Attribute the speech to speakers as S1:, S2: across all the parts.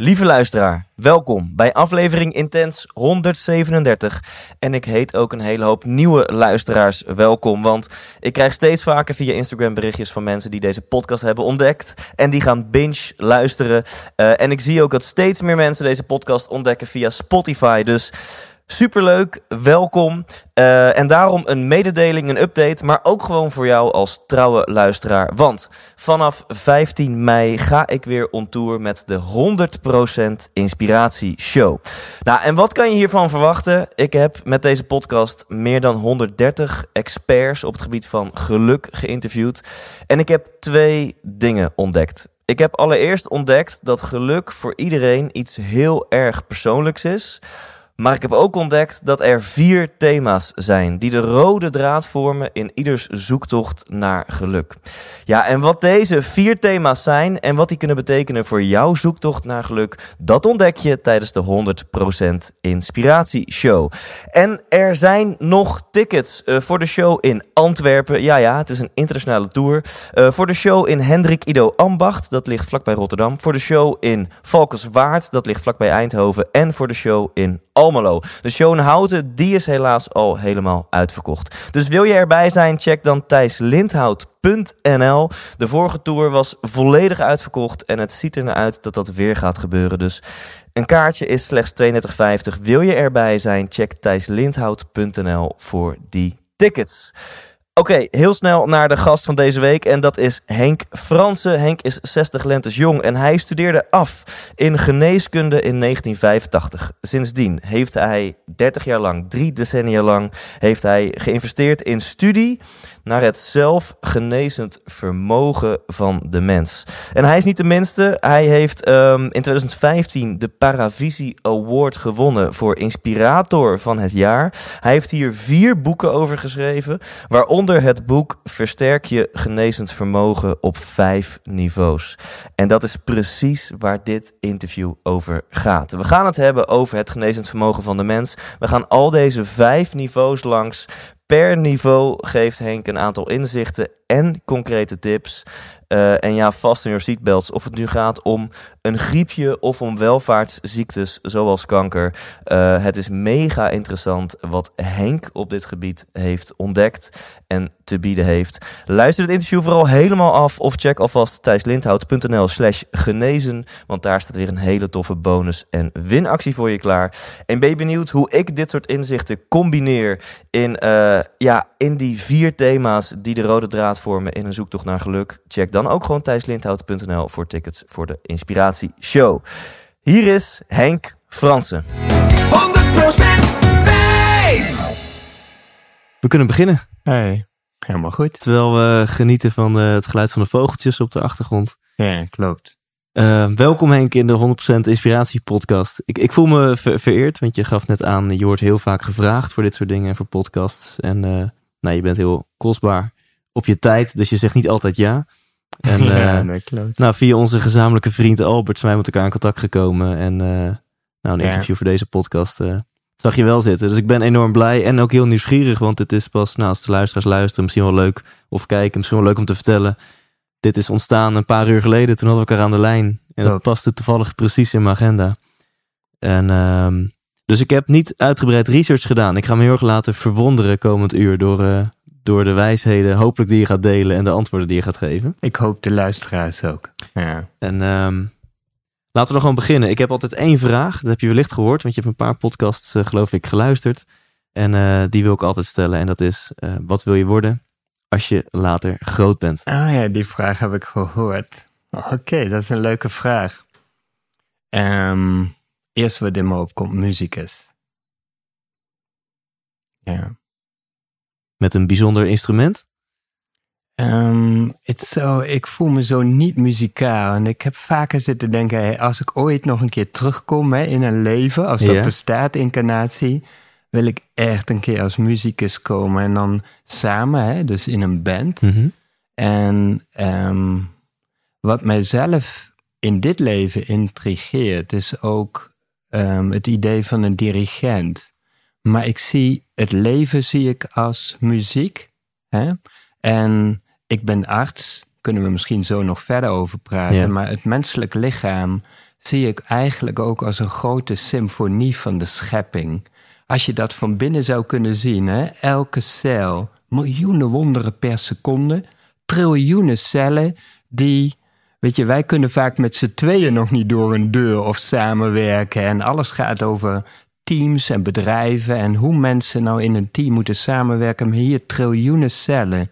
S1: Lieve luisteraar, welkom bij aflevering Intens 137. En ik heet ook een hele hoop nieuwe luisteraars welkom, want ik krijg steeds vaker via Instagram berichtjes van mensen die deze podcast hebben ontdekt. En die gaan binge luisteren. Eh, en ik zie ook dat steeds meer mensen deze podcast ontdekken via Spotify. Dus Superleuk, welkom. Eh, en daarom een mededeling, een update, maar ook gewoon voor jou als trouwe luisteraar. Want vanaf 15 mei ga ik weer on tour met de 100% Inspiratie Show. Nou, en wat kan je hiervan verwachten? Ik heb met deze podcast meer dan 130 experts op het gebied van geluk geïnterviewd. En ik heb twee dingen ontdekt. Ik heb allereerst ontdekt dat geluk voor iedereen iets heel erg persoonlijks is. Maar ik heb ook ontdekt dat er vier thema's zijn die de rode draad vormen in ieders zoektocht naar geluk. Ja, en wat deze vier thema's zijn en wat die kunnen betekenen voor jouw zoektocht naar geluk, dat ontdek je tijdens de 100% Inspiratie Show. En er zijn nog tickets uh, voor de show in Antwerpen. Ja, ja, het is een internationale tour. Uh, voor de show in Hendrik Ido Ambacht, dat ligt vlakbij Rotterdam. Voor de show in Valkenswaard, dat ligt vlakbij Eindhoven. En voor de show in Almelo. De show Houten, die is helaas al helemaal uitverkocht. Dus wil je erbij zijn, check dan thijslindhout.nl. De vorige tour was volledig uitverkocht en het ziet er naar uit dat dat weer gaat gebeuren. Dus een kaartje is slechts 32,50. Wil je erbij zijn, check thijslindhout.nl voor die tickets. Oké, heel snel naar de gast van deze week. En dat is Henk Fransen. Henk is 60 lentes jong en hij studeerde af in geneeskunde in 1985. Sindsdien heeft hij 30 jaar lang, drie decennia lang, heeft hij geïnvesteerd in studie naar het zelfgenezend vermogen van de mens. En hij is niet de minste. Hij heeft um, in 2015 de Paravisie Award gewonnen voor Inspirator van het jaar. Hij heeft hier vier boeken over geschreven, waaronder het boek Versterk je genezend vermogen op vijf niveaus. En dat is precies waar dit interview over gaat. We gaan het hebben over het genezend vermogen van de mens. We gaan al deze vijf niveaus langs. Per niveau geeft Henk een aantal inzichten en concrete tips. Uh, en ja, vast in your seatbelts. Of het nu gaat om een griepje of om welvaartsziektes zoals kanker. Uh, het is mega interessant wat Henk op dit gebied heeft ontdekt en te bieden heeft. Luister het interview vooral helemaal af of check alvast thijslindhout.nl slash genezen. Want daar staat weer een hele toffe bonus en winactie voor je klaar. En ben je benieuwd hoe ik dit soort inzichten combineer in, uh, ja, in die vier thema's die de rode draad vormen in een zoektocht naar geluk? Check dan ook gewoon thijslindhout.nl voor tickets voor de Inspiratie Show. Hier is Henk Fransen.
S2: 100% Thijs!
S1: We kunnen beginnen.
S3: Hey, helemaal goed.
S1: Terwijl we genieten van de, het geluid van de vogeltjes op de achtergrond.
S3: Ja, klopt.
S1: Uh, welkom Henk in de 100% Inspiratie podcast. Ik, ik voel me ver, vereerd, want je gaf net aan, je wordt heel vaak gevraagd voor dit soort dingen, voor podcasts. En uh, nou, je bent heel kostbaar op je tijd, dus je zegt niet altijd ja. En,
S3: ja, nee, klopt.
S1: Nou, via onze gezamenlijke vriend Albert zijn wij met elkaar in contact gekomen. En nou, een
S3: Ja.
S1: interview voor deze podcast zag je wel zitten. Dus ik ben enorm blij en ook heel nieuwsgierig. Want het is pas, nou, als de luisteraars luisteren, misschien wel leuk. Of kijken, misschien wel leuk om te vertellen. Dit is ontstaan een paar uur geleden. Toen hadden we elkaar aan de lijn. En dat paste toevallig precies in mijn agenda. En ehm, dus ik heb niet uitgebreid research gedaan. Ik ga me heel erg laten verwonderen komend uur door, eh, door de wijsheden, hopelijk die je gaat delen en de antwoorden die je gaat geven.
S3: Ik hoop de luisteraars ook. Ja.
S1: En ehm, laten we dan gewoon beginnen. Ik heb altijd één vraag. Dat heb je wellicht gehoord, want je hebt een paar podcasts, eh, geloof ik, geluisterd. En eh, die wil ik altijd stellen. En dat is: eh, wat wil je worden als je later groot bent?
S3: Ah ja, die vraag heb ik gehoord. Oké, dat is een leuke vraag. Ehm eerst wat in me opkomt, muzikus. Ja.
S1: Met een bijzonder instrument?
S3: Ehm, het zo, ik voel me zo niet muzikaal. En ik heb vaker zitten denken, hey, als ik ooit nog een keer terugkom hè, in een leven, als dat
S1: Ja.
S3: bestaat, incarnatie, wil ik echt een keer als muzikus komen. En dan samen, hè, dus in een band.
S1: Mhm.
S3: En ehm, wat mijzelf in dit leven intrigeert, is ook ehm, het idee van een dirigent. Maar ik zie het leven zie ik als muziek. Hè? En ik ben arts, kunnen we misschien zo nog verder over praten.
S1: Ja.
S3: Maar het menselijk lichaam zie ik eigenlijk ook als een grote symfonie van de schepping. Als je dat van binnen zou kunnen zien, hè? elke cel, miljoenen wonderen per seconde, triljoenen cellen die. Weet je, wij kunnen vaak met z'n tweeën nog niet door een deur of samenwerken. En alles gaat over teams en bedrijven en hoe mensen nou in een team moeten samenwerken. Maar hier triljoenen cellen.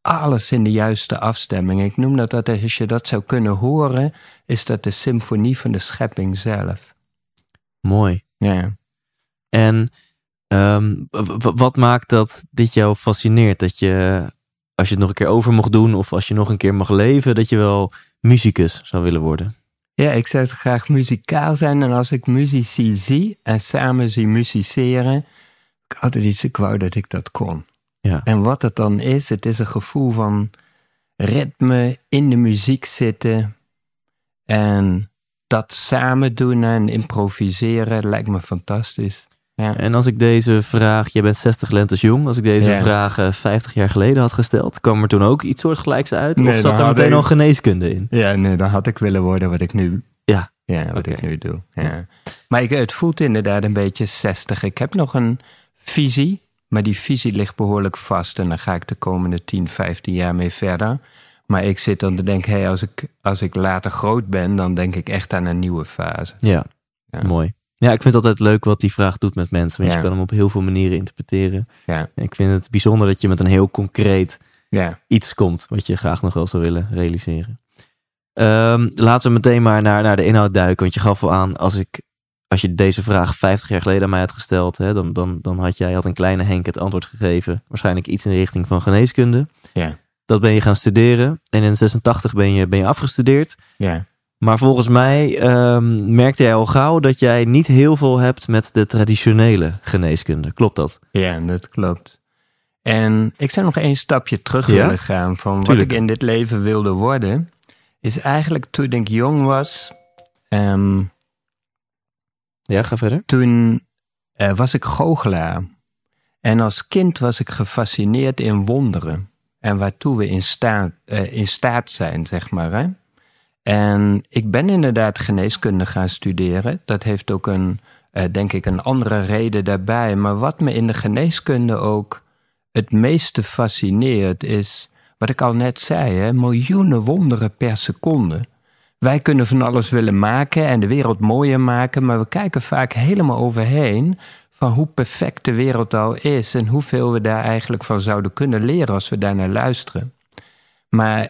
S3: Alles in de juiste afstemming. Ik noem dat, dat als je dat zou kunnen horen, is dat de symfonie van de schepping zelf.
S1: Mooi.
S3: Ja.
S1: En ehm, wat maakt dat dit jou fascineert? Dat je, als je het nog een keer over mocht doen of als je nog een keer mag leven, dat je wel muzikus zou willen worden?
S3: Ja, ik zou zo graag muzikaal zijn. En als ik muzici zie en samen zie musiceren, ik altijd iets, ik wou dat ik dat kon.
S1: Ja.
S3: En wat het dan is, het is een gevoel van ritme, in de muziek zitten en dat samen doen en improviseren lijkt me fantastisch. Ja.
S1: En als ik deze vraag, jij bent 60 lentes jong, als ik deze
S3: Ja.
S1: vraag eh, 50 jaar geleden had gesteld, kwam er toen ook iets soortgelijks uit?
S3: Nee,
S1: of zat er meteen
S3: ik-
S1: al geneeskunde in?
S3: Ja, nee, dan had ik willen worden wat ik nu,
S1: Ja.
S3: ja, wat ik nu doe. Ja. Maar ik, het voelt inderdaad een beetje 60. Ik heb nog een visie, maar die visie ligt behoorlijk vast. En daar ga ik de komende 10, 15 jaar mee verder. Maar ik zit dan te denken, hey, als, ik, als ik later groot ben, dan denk ik echt aan een nieuwe fase.
S1: Ja,
S3: Ja.
S1: mooi. Ja, ik vind het altijd leuk wat die vraag doet met mensen, want
S3: Ja.
S1: je kan hem op heel veel manieren interpreteren.
S3: Ja,
S1: ik vind het bijzonder dat je met een heel concreet
S3: ja,
S1: iets komt wat je graag nog wel zou willen realiseren. Ehm, laten we meteen maar naar, naar de inhoud duiken. Want je gaf al aan, als, ik, als je deze vraag 50 jaar geleden aan mij had gesteld, hè, dan, dan, dan had jij had een kleine Henk het antwoord gegeven. Waarschijnlijk iets in de richting van geneeskunde.
S3: ja,
S1: Dat ben je gaan studeren. En in 86 ben je, ben je afgestudeerd.
S3: ja.
S1: Maar volgens mij ehm, merkte jij al gauw dat jij niet heel veel hebt met de traditionele geneeskunde. Klopt dat?
S3: Ja, dat klopt. En ik zou nog één stapje terug
S1: Ja?
S3: willen gaan van wat
S1: Tuurlijk.
S3: ik in dit leven wilde worden. Is eigenlijk toen ik jong was, ehm,
S1: Ja, ga verder.
S3: toen eh, was ik goochelaar. En als kind was ik gefascineerd in wonderen. En waartoe we in staat, eh, in staat zijn, zeg maar. Hè? En ik ben inderdaad geneeskunde gaan studeren. Dat heeft ook een, eh, denk ik, een andere reden daarbij. Maar wat me in de geneeskunde ook het meeste fascineert, is wat ik al net zei: hè? miljoenen wonderen per seconde. Wij kunnen van alles willen maken en de wereld mooier maken, maar we kijken vaak helemaal overheen van hoe perfect de wereld al is en hoeveel we daar eigenlijk van zouden kunnen leren als we daar naar luisteren. Maar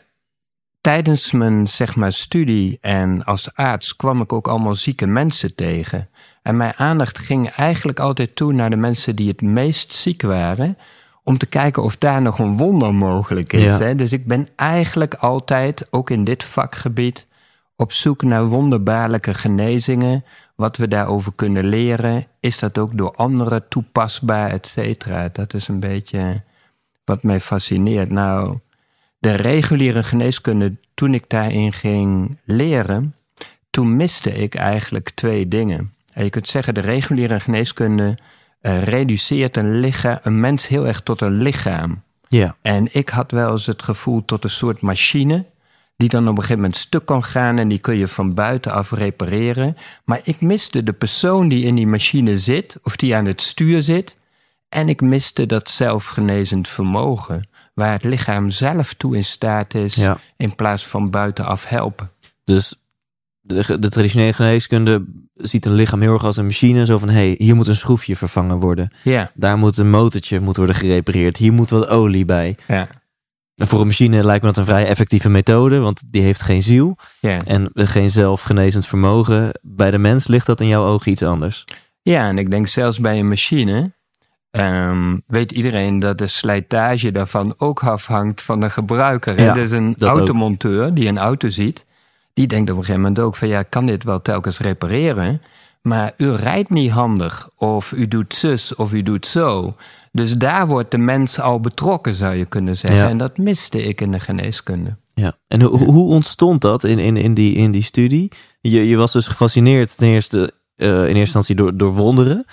S3: tijdens mijn zeg maar, studie en als arts kwam ik ook allemaal zieke mensen tegen. En mijn aandacht ging eigenlijk altijd toe naar de mensen die het meest ziek waren, om te kijken of daar nog een wonder mogelijk is.
S1: Ja.
S3: Hè? Dus ik ben eigenlijk altijd, ook in dit vakgebied, op zoek naar wonderbaarlijke genezingen. Wat we daarover kunnen leren. Is dat ook door anderen toepasbaar, et cetera? Dat is een beetje wat mij fascineert. Nou, de reguliere geneeskunde, toen ik daarin ging leren, toen miste ik eigenlijk twee dingen. En je kunt zeggen, de reguliere geneeskunde eh, reduceert een, lichaam, een mens heel erg tot een lichaam.
S1: Ja.
S3: En ik had wel eens het gevoel tot een soort machine. Die dan op een gegeven moment stuk kan gaan en die kun je van buitenaf repareren. Maar ik miste de persoon die in die machine zit, of die aan het stuur zit. En ik miste dat zelfgenezend vermogen, waar het lichaam zelf toe in staat is,
S1: Ja.
S3: in plaats van buitenaf helpen.
S1: Dus de, de traditionele geneeskunde ziet een lichaam heel erg als een machine. Zo van, hé, hey, hier moet een schroefje vervangen worden.
S3: Ja,
S1: Daar moet een motortje moet worden gerepareerd. Hier moet wat olie bij.
S3: ja,
S1: En voor een machine lijkt me dat een vrij effectieve methode, want die heeft geen ziel
S3: ja.
S1: en geen zelfgenezend vermogen. Bij de mens ligt dat in jouw ogen iets anders.
S3: Ja, en ik denk zelfs bij een machine. Ehm, weet iedereen dat de slijtage daarvan ook afhangt van de gebruiker.
S1: Ja,
S3: dus een
S1: ook.
S3: automonteur die een auto ziet, die denkt op een gegeven moment ook van ja, ik kan dit wel telkens repareren. Maar u rijdt niet handig, of u doet zus, of u doet zo. Dus daar wordt de mens al betrokken, zou je kunnen zeggen.
S1: Ja.
S3: En dat miste ik in de geneeskunde.
S1: Ja. En ho- hoe ontstond dat in, in, in, die, in die studie? Je, je was dus gefascineerd ten eerste, eh, in eerste instantie door, door wonderen.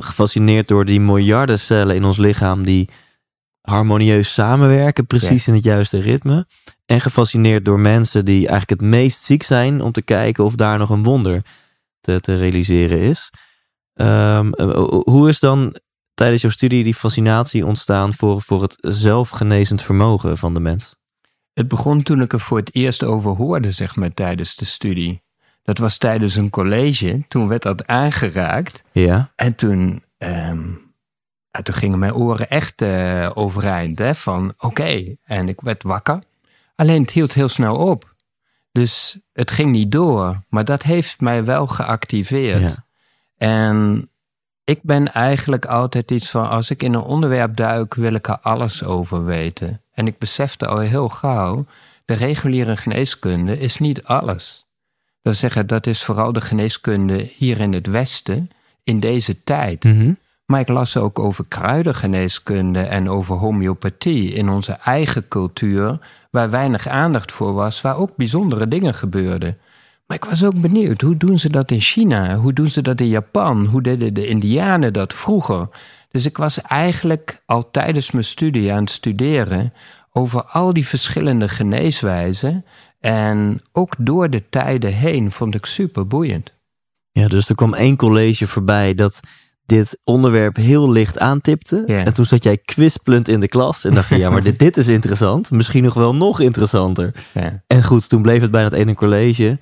S1: Gefascineerd door die miljarden cellen in ons lichaam die harmonieus samenwerken, precies in het juiste ritme. En gefascineerd door mensen die eigenlijk het meest ziek zijn om te kijken of daar nog een wonder te, te realiseren is. Ehm, eh, hoe is dan tijdens jouw studie die fascinatie ontstaan voor, voor het zelfgenezend vermogen van de mens?
S3: Het begon toen ik er voor het eerst over hoorde, zeg maar, tijdens de studie. Dat was tijdens een college. Toen werd dat aangeraakt.
S1: Ja,
S3: En toen, ehm, ja, toen gingen mijn oren echt eh, overeind. Hè, van oké, en ik werd wakker. Alleen het hield heel snel op. Dus het ging niet door. Maar dat heeft mij wel geactiveerd.
S1: ja,
S3: En ik ben eigenlijk altijd iets van, als ik in een onderwerp duik, wil ik er alles over weten. En ik besefte al heel gauw, de reguliere geneeskunde is niet alles. Dat wil zeggen, dat is vooral de geneeskunde hier in het Westen, in deze tijd.
S1: Mhm.
S3: Maar ik las ook over kruidengeneeskunde en over homeopathie in onze eigen cultuur, waar weinig aandacht voor was, waar ook bijzondere dingen gebeurden. Maar ik was ook benieuwd, hoe doen ze dat in China? Hoe doen ze dat in Japan? Hoe deden de Indianen dat vroeger? Dus ik was eigenlijk al tijdens mijn studie aan het studeren over al die verschillende geneeswijzen. En ook door de tijden heen vond ik super boeiend.
S1: Ja, dus er kwam één college voorbij dat dit onderwerp heel licht aantipte. En toen zat jij kwispelend in de klas en dacht je, ja, maar dit, dit is interessant. Misschien nog wel nog interessanter. En goed, toen bleef het bij dat ene college.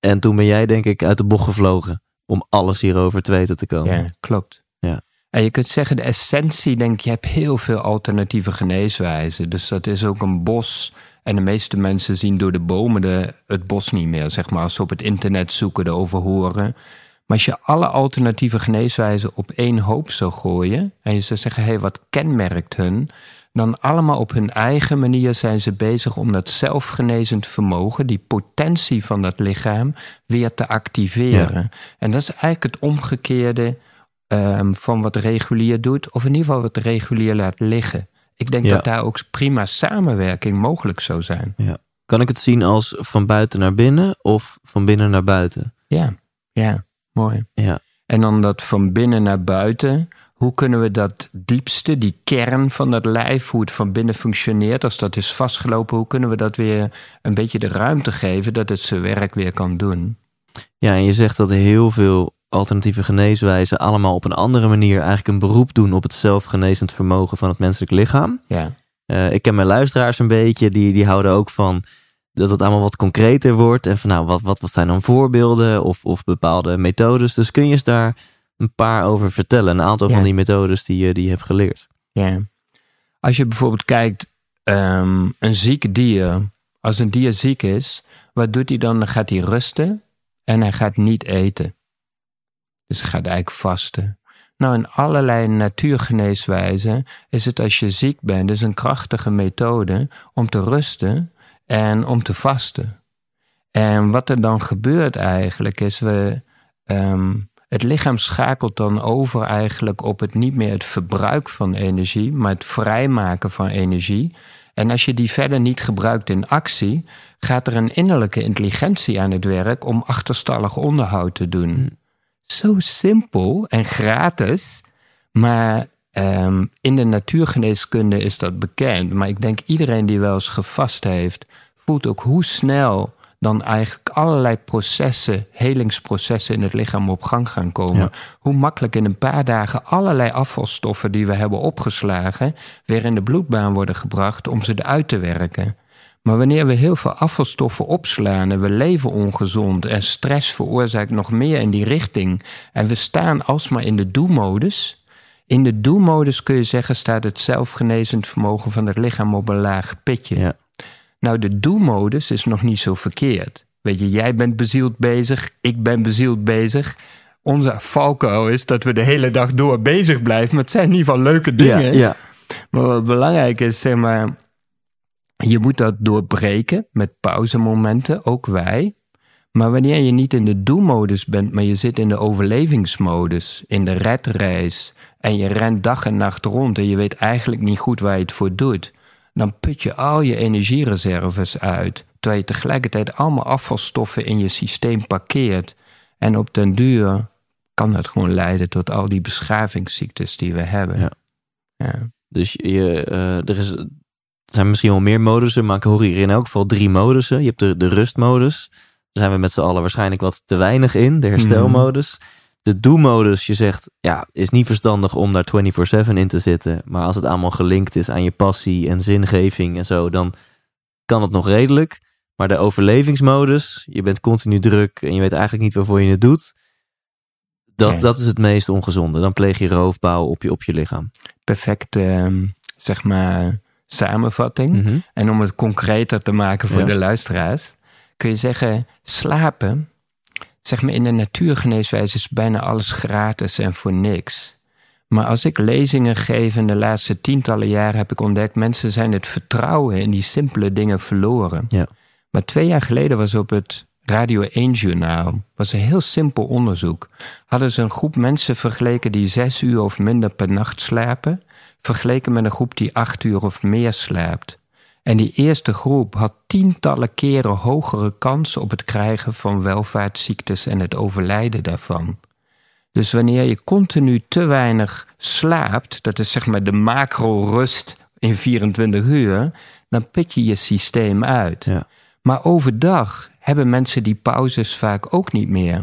S1: En toen ben jij denk ik uit de bocht gevlogen om alles hierover te weten te komen.
S3: Ja, klopt.
S1: Ja.
S3: En je kunt zeggen, de essentie, denk ik, je hebt heel veel alternatieve geneeswijzen. Dus dat is ook een bos. En de meeste mensen zien door de bomen de, het bos niet meer, zeg maar. Als ze op het internet zoeken, erover horen. Maar als je alle alternatieve geneeswijzen op één hoop zou gooien... en je zou zeggen, hé, hey, wat kenmerkt hun... dan allemaal op hun eigen manier zijn ze bezig om dat zelfgenezend vermogen... die potentie van dat lichaam weer te activeren. En dat is eigenlijk het omgekeerde ehm, van wat regulier doet... of in ieder geval wat regulier laat liggen. Ik denk
S1: Ja.
S3: dat daar ook prima samenwerking mogelijk zou zijn.
S1: Ja. Kan ik het zien als van buiten naar binnen of van binnen naar buiten?
S3: Ja, ja, mooi.
S1: Ja.
S3: En dan dat van binnen naar buiten. Hoe kunnen we dat diepste, die kern van dat lijf, hoe het van binnen functioneert, als dat is vastgelopen, hoe kunnen we dat weer een beetje de ruimte geven dat het zijn werk weer kan doen?
S1: Ja, en je zegt dat heel veel alternatieve geneeswijzen allemaal op een andere manier eigenlijk een beroep doen op het zelfgenezend vermogen van het menselijk lichaam.
S3: Ja,
S1: Eh, ik ken mijn luisteraars een beetje, die, die houden ook van dat het allemaal wat concreter wordt. En van nou, wat, wat, wat zijn dan voorbeelden of, of bepaalde methodes? Dus kun je eens daar een paar over vertellen? Een aantal
S3: Ja.
S1: van die methodes die, je- die je hebt geleerd.
S3: ja. Als je bijvoorbeeld kijkt, ehm, een ziek dier, als een dier ziek is, wat doet hij dan? Dan gaat hij rusten en hij gaat niet eten. Dus hij gaat eigenlijk vasten. Nou, in allerlei natuurgeneeswijzen is het als je ziek bent, dus een krachtige methode om te rusten en om te vasten. En wat er dan gebeurt eigenlijk is, we, ehm, het lichaam schakelt dan over eigenlijk op het niet meer het verbruik van energie, maar het vrijmaken van energie. En als je die verder niet gebruikt in actie, gaat er een innerlijke intelligentie aan het werk om achterstallig onderhoud te doen. Zo simpel en gratis, maar ehm, in de natuurgeneeskunde is dat bekend. Maar ik denk iedereen die wel eens gevast heeft, voelt ook hoe snel dan eigenlijk allerlei processen, helingsprocessen in het lichaam op gang gaan komen.
S1: Ja.
S3: Hoe makkelijk in een paar dagen allerlei afvalstoffen die we hebben opgeslagen, weer in de bloedbaan worden gebracht om ze eruit te werken. Maar wanneer we heel veel afvalstoffen opslaan en we leven ongezond en stress veroorzaakt nog meer in die richting en we staan alsmaar in de do-modus. In de do-modus kun je zeggen staat het zelfgenezend vermogen van het lichaam op een laag pitje.
S1: Ja.
S3: Nou, de do-modus is nog niet zo verkeerd. Weet je, jij bent bezield bezig, ik ben bezield bezig. onze valkuil is dat we de hele dag door bezig blijven. Maar het zijn in ieder geval leuke dingen.
S1: Ja, ja.
S3: Maar wat belangrijk is, zeg maar, je moet dat doorbreken met pauzemomenten, ook wij. Maar wanneer je niet in de doelmodus bent, maar je zit in de overlevingsmodus, in de redreis, en je rent dag en nacht rond en je weet eigenlijk niet goed waar je het voor doet, dan put je al je energiereserves uit, terwijl je tegelijkertijd allemaal afvalstoffen in je systeem parkeert. En op den duur kan dat gewoon leiden tot al die beschavingsziektes die we hebben.
S1: Ja.
S3: Ja.
S1: Dus je, eh, er, is, er zijn misschien wel meer modussen, maar ik hoor hier in elk geval drie modussen. Je hebt de, de rustmodus. Daar zijn we met z'n allen waarschijnlijk wat te weinig in. De herstelmodus. De do-modus, je zegt, ja, is niet verstandig om daar 24-7 in te zitten. Maar als het allemaal gelinkt is aan je passie en zingeving en zo, dan kan het nog redelijk. Maar de overlevingsmodus, je bent continu druk en je weet eigenlijk niet waarvoor je het doet. Dat, dat is het meest ongezonde. Dan pleeg je roofbouw op je, op je lichaam.
S3: Perfecte, ehm, zeg maar, samenvatting.
S1: Mhm.
S3: En om het concreter te maken voor
S1: Ja.
S3: de luisteraars, kun je zeggen: slapen. Zeg maar in de natuurgeneeswijze is bijna alles gratis en voor niks. Maar als ik lezingen geef in de laatste tientallen jaren, heb ik ontdekt: mensen zijn het vertrouwen in die simpele dingen verloren.
S1: Ja.
S3: Maar twee jaar geleden was op het Radio 1 Journaal was een heel simpel onderzoek. Hadden ze een groep mensen vergeleken die zes uur of minder per nacht slapen, vergeleken met een groep die acht uur of meer slaapt. En die eerste groep had tientallen keren hogere kans op het krijgen van welvaartsziektes en het overlijden daarvan. Dus wanneer je continu te weinig slaapt, dat is zeg maar de macro-rust in 24 uur, dan put je je systeem uit.
S1: Ja.
S3: Maar overdag hebben mensen die pauzes vaak ook niet meer.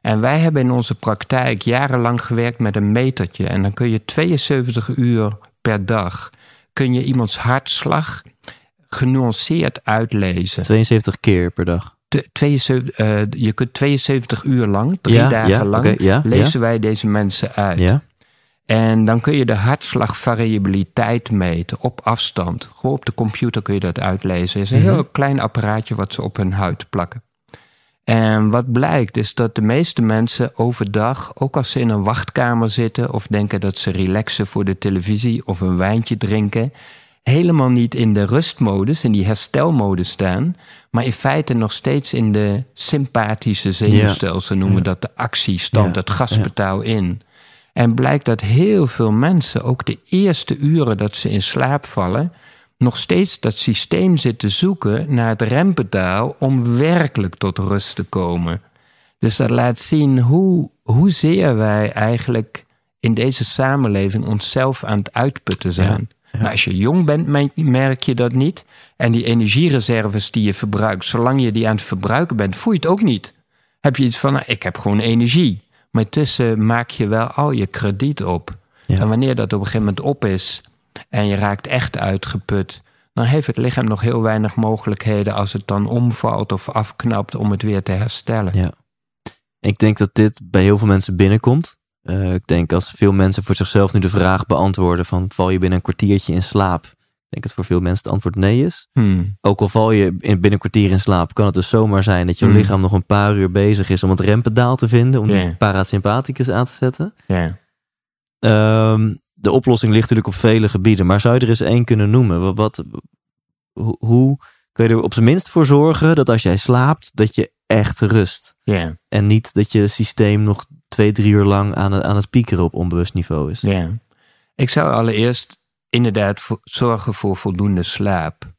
S3: En wij hebben in onze praktijk jarenlang gewerkt met een metertje. En dan kun je 72 uur per dag kun je iemands hartslag genuanceerd uitlezen.
S1: 72 keer per dag.
S3: Te- 72, eh, je kunt 72 uur lang, drie
S1: Ja,
S3: dagen
S1: ja,
S3: lang,
S1: ja,
S3: lezen wij deze mensen uit. En dan kun je de hartslagvariabiliteit meten op afstand. Gewoon op de computer kun je dat uitlezen. Het is een heel klein apparaatje wat ze op hun huid plakken. En wat blijkt is dat de meeste mensen overdag, ook als ze in een wachtkamer zitten of denken dat ze relaxen voor de televisie of een wijntje drinken, helemaal niet in de rustmodus, in die herstelmodus staan, maar in feite nog steeds in de sympathische zenuwstelsel noemen we dat de actiestand,
S1: Ja.
S3: het gaspedaal in. En blijkt dat heel veel mensen, ook de eerste uren dat ze in slaap vallen, nog steeds dat systeem zitten zoeken naar het rempedaal om werkelijk tot rust te komen. Dus dat laat zien hoe, hoezeer wij eigenlijk in deze samenleving onszelf aan het uitputten zijn. Nou, als je jong bent, me- merk je dat niet. En die energiereserves die je verbruikt, zolang je die aan het verbruiken bent, voel je het ook niet. Heb je iets van, nou, ik heb gewoon energie. Maar tussen maak je wel al je krediet op.
S1: Ja.
S3: En wanneer dat op een gegeven moment op is en je raakt echt uitgeput, dan heeft het lichaam nog heel weinig mogelijkheden als het dan omvalt of afknapt om het weer te herstellen.
S1: Ja. Ik denk dat dit bij heel veel mensen binnenkomt. Eh, ik denk als veel mensen voor zichzelf nu de vraag beantwoorden van val je binnen een kwartiertje in slaap? Ik denk dat voor veel mensen het antwoord nee is.
S3: Hmm.
S1: Ook al val je in, binnen een kwartier in slaap, kan het dus zomaar zijn dat je
S3: Mm.
S1: lichaam nog een paar uur bezig is om het rempedaal te vinden, om die parasympathicus aan te zetten.
S3: Ja.
S1: Ehm, de oplossing ligt natuurlijk op vele gebieden, maar zou je er eens één kunnen noemen? Wat, wat, hoe, hoe kun je er op zijn minst voor zorgen dat als jij slaapt, dat je echt rust? En niet dat je systeem nog twee, drie uur lang aan het, aan het piekeren op onbewust niveau is.
S3: Ja. Ik zou allereerst inderdaad zorgen voor voldoende slaap.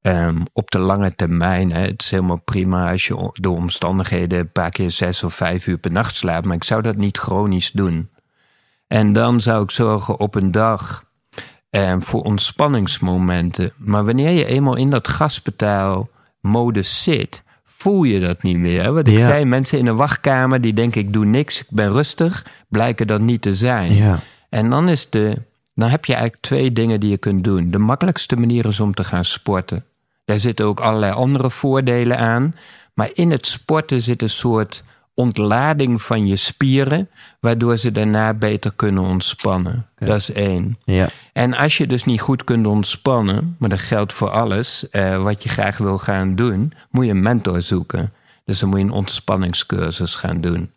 S3: Ehm, op de lange termijn, hè, het is helemaal prima als je door omstandigheden een paar keer zes of vijf uur per nacht slaapt, maar ik zou dat niet chronisch doen. En dan zou ik zorgen op een dag ehm, voor ontspanningsmomenten. Maar wanneer je eenmaal in dat gasbetaalmodus zit, voel je dat niet meer. Wat ik
S1: Ja.
S3: zei, mensen in een wachtkamer die denken ik doe niks, ik ben rustig, blijken dat niet te zijn.
S1: Ja,
S3: En dan, is de, dan heb je eigenlijk twee dingen die je kunt doen. De makkelijkste manier is om te gaan sporten. Daar zitten ook allerlei andere voordelen aan. Maar in het sporten zit een soort ontlading van je spieren, waardoor ze daarna beter kunnen ontspannen. Dat is één.
S1: ja,
S3: En als je dus niet goed kunt ontspannen, maar dat geldt voor alles, eh, wat je graag wil gaan doen, moet je een mentor zoeken. Dus dan moet je een ontspanningscursus gaan doen.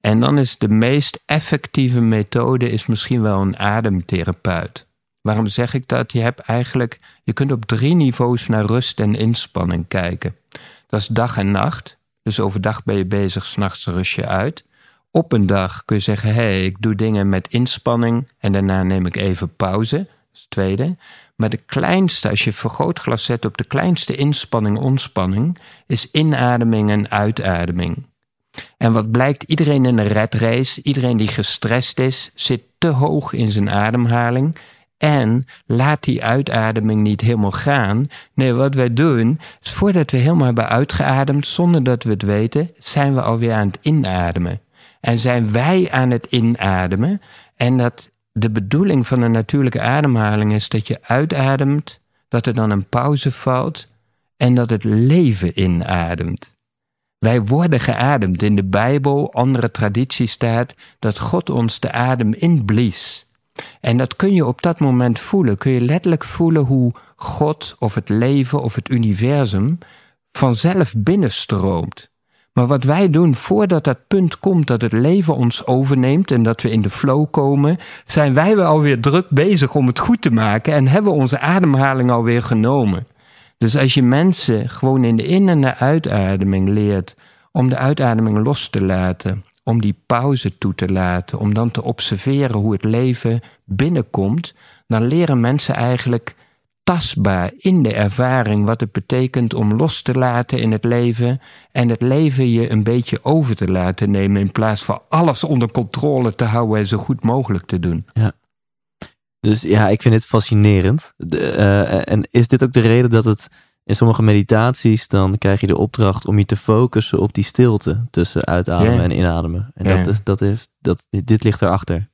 S3: En dan is de meest effectieve methode is misschien wel een ademtherapeut. Waarom zeg ik dat? Je hebt eigenlijk, je kunt op drie niveaus naar rust en inspanning kijken. Dat is dag en nacht. Dus overdag ben je bezig, s'nachts rust je uit. Op een dag kun je zeggen: hé, hey, ik doe dingen met inspanning en daarna neem ik even pauze. Dat is het tweede. Maar de kleinste, als je vergrootglas zet op de kleinste inspanning, ontspanning, is inademing en uitademing. En wat blijkt, iedereen in een red race, iedereen die gestrest is, zit te hoog in zijn ademhaling. En laat die uitademing niet helemaal gaan. Nee, wat wij doen, is voordat we helemaal hebben uitgeademd, zonder dat we het weten, zijn we alweer aan het inademen. En zijn wij aan het inademen. En dat de bedoeling van een natuurlijke ademhaling is dat je uitademt, dat er dan een pauze valt en dat het leven inademt. Wij worden geademd. In de Bijbel, andere traditie staat dat God ons de adem inblies. En dat kun je op dat moment voelen. Kun je letterlijk voelen hoe God of het leven of het universum vanzelf binnenstroomt. Maar wat wij doen voordat dat punt komt dat het leven ons overneemt en dat we in de flow komen, zijn wij wel alweer druk bezig om het goed te maken en hebben onze ademhaling alweer genomen. Dus als je mensen gewoon in de in- en de uitademing leert om de uitademing los te laten, om die pauze toe te laten, om dan te observeren hoe het leven binnenkomt, dan leren mensen eigenlijk tastbaar in de ervaring wat het betekent om los te laten in het leven en het leven je een beetje over te laten nemen in plaats van alles onder controle te houden en zo goed mogelijk te doen.
S1: Ja. Dus ja, ik vind het fascinerend. De, uh, en is dit ook de reden dat het in sommige meditaties dan krijg je de opdracht om je te focussen op die stilte tussen uitademen en inademen. En dat is, dat is, dat, dit ligt erachter.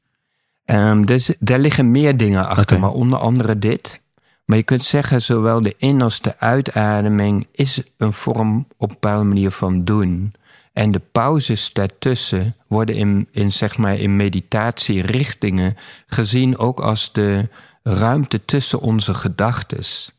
S3: Ehm, dus daar liggen meer dingen achter, maar onder andere dit. Maar je kunt zeggen, zowel de in- als de uitademing is een vorm op een bepaalde manier van doen. En de pauzes daartussen worden in, in, zeg maar, in meditatierichtingen gezien ook als de ruimte tussen onze gedachtes.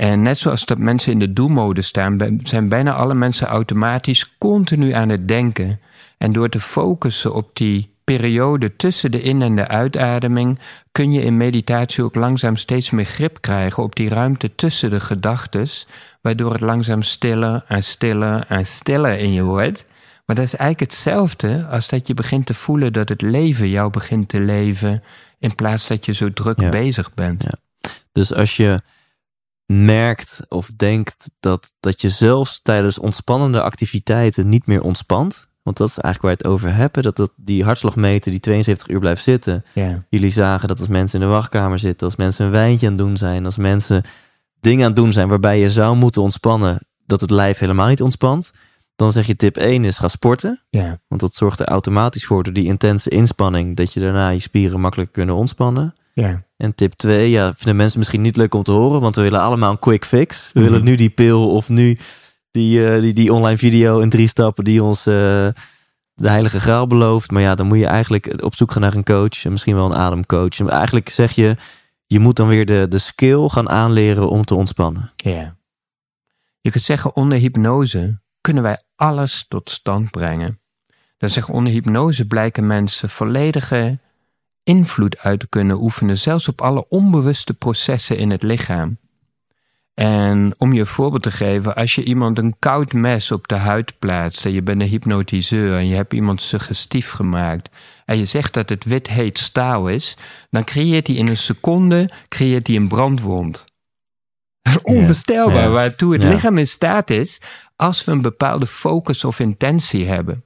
S3: En net zoals dat mensen in de do-mode staan, zijn bijna alle mensen automatisch continu aan het denken. En door te focussen op die periode tussen de in- en de uitademing, kun je in meditatie ook langzaam steeds meer grip krijgen op die ruimte tussen de gedachtes, waardoor het langzaam stiller en stiller en stiller in je wordt. Maar dat is eigenlijk hetzelfde als dat je begint te voelen dat het leven jou begint te leven, in plaats dat je zo druk
S1: Ja.
S3: bezig bent.
S1: Ja. Dus als je merkt of denkt dat, dat je zelfs tijdens ontspannende activiteiten niet meer ontspant. Want dat is eigenlijk waar je het over hebben. Dat, dat die hartslagmeter die 72 uur blijft zitten. Jullie zagen dat als mensen in de wachtkamer zitten, als mensen een wijntje aan het doen zijn, als mensen dingen aan het doen zijn waarbij je zou moeten ontspannen, dat het lijf helemaal niet ontspant. Dan zeg je tip 1 is ga sporten.
S3: Ja.
S1: Want dat zorgt er automatisch voor door die intense inspanning dat je daarna je spieren makkelijk kunnen ontspannen.
S3: Ja.
S1: En tip 2, ja, vinden mensen misschien niet leuk om te horen, want we willen allemaal een quick fix. We
S3: Mhm.
S1: willen nu die pil of nu die, eh, die, die online video in drie stappen die ons eh, de heilige graal belooft. Maar ja, dan moet je eigenlijk op zoek gaan naar een coach en misschien wel een ademcoach. En eigenlijk zeg je, je moet dan weer de, de skill gaan aanleren om te ontspannen.
S3: Ja. Je kunt zeggen, onder hypnose kunnen wij alles tot stand brengen. Dat zeggen, onder hypnose blijken mensen volledige invloed uit te kunnen oefenen, zelfs op alle onbewuste processen in het lichaam. En om je een voorbeeld te geven, als je iemand een koud mes op de huid plaatst en je bent een hypnotiseur en je hebt iemand suggestief gemaakt en je zegt dat het wit heet staal is, dan creëert hij in een seconde creëert hij een brandwond. Onvoorstelbaar
S1: Ja.
S3: waartoe het
S1: Ja.
S3: lichaam in staat is als we een bepaalde focus of intentie hebben.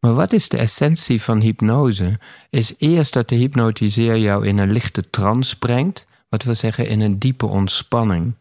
S3: Maar wat is de essentie van hypnose? Is eerst dat de hypnotiseer jou in een lichte trance brengt, wat wil zeggen in een diepe ontspanning.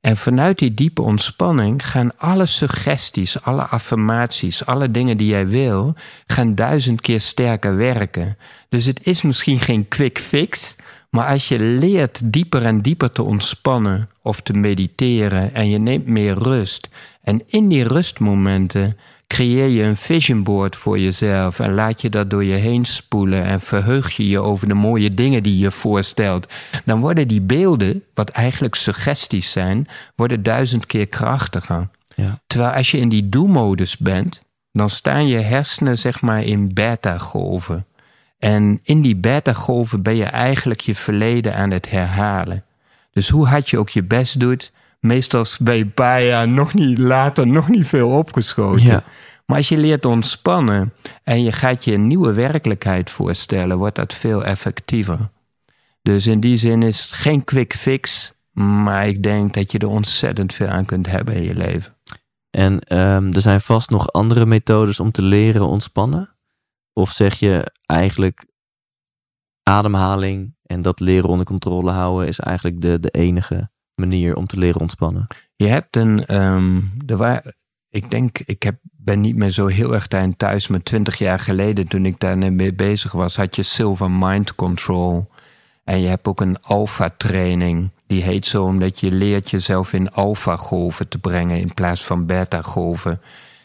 S3: En vanuit die diepe ontspanning gaan alle suggesties, alle affirmaties, alle dingen die jij wil, gaan duizend keer sterker werken. Dus het is misschien geen quick fix, maar als je leert dieper en dieper te ontspannen of te mediteren en je neemt meer rust, en in die rustmomenten creëer je een vision board voor jezelf en laat je dat door je heen spoelen en verheug je je over de mooie dingen die je voorstelt, dan worden die beelden, wat eigenlijk suggesties zijn, worden duizend keer krachtiger.
S1: Ja.
S3: Terwijl als je in die do-modus bent, dan staan je hersenen zeg maar in beta-golven. En in die beta-golven ben je eigenlijk je verleden aan het herhalen. Dus hoe hard je ook je best doet, meestal ben je een paar jaar nog niet later nog niet veel opgeschoten.
S1: Ja.
S3: Maar als je leert ontspannen en je gaat je een nieuwe werkelijkheid voorstellen, wordt dat veel effectiever. Dus in die zin is het geen quick fix, maar ik denk dat je er ontzettend veel aan kunt hebben in je leven.
S1: En ehm, er zijn vast nog andere methodes om te leren ontspannen? Of zeg je eigenlijk ademhaling en dat leren onder controle houden is eigenlijk de, de enige manier om te leren ontspannen?
S3: Je hebt een, ehm, er ik denk, ik heb, ben niet meer zo heel erg daarin thuis, maar twintig jaar geleden toen ik daar mee bezig was, had je Silver Mind Control. En je hebt ook een alpha training. Die heet zo omdat je leert jezelf in alpha golven te brengen in plaats van beta golven.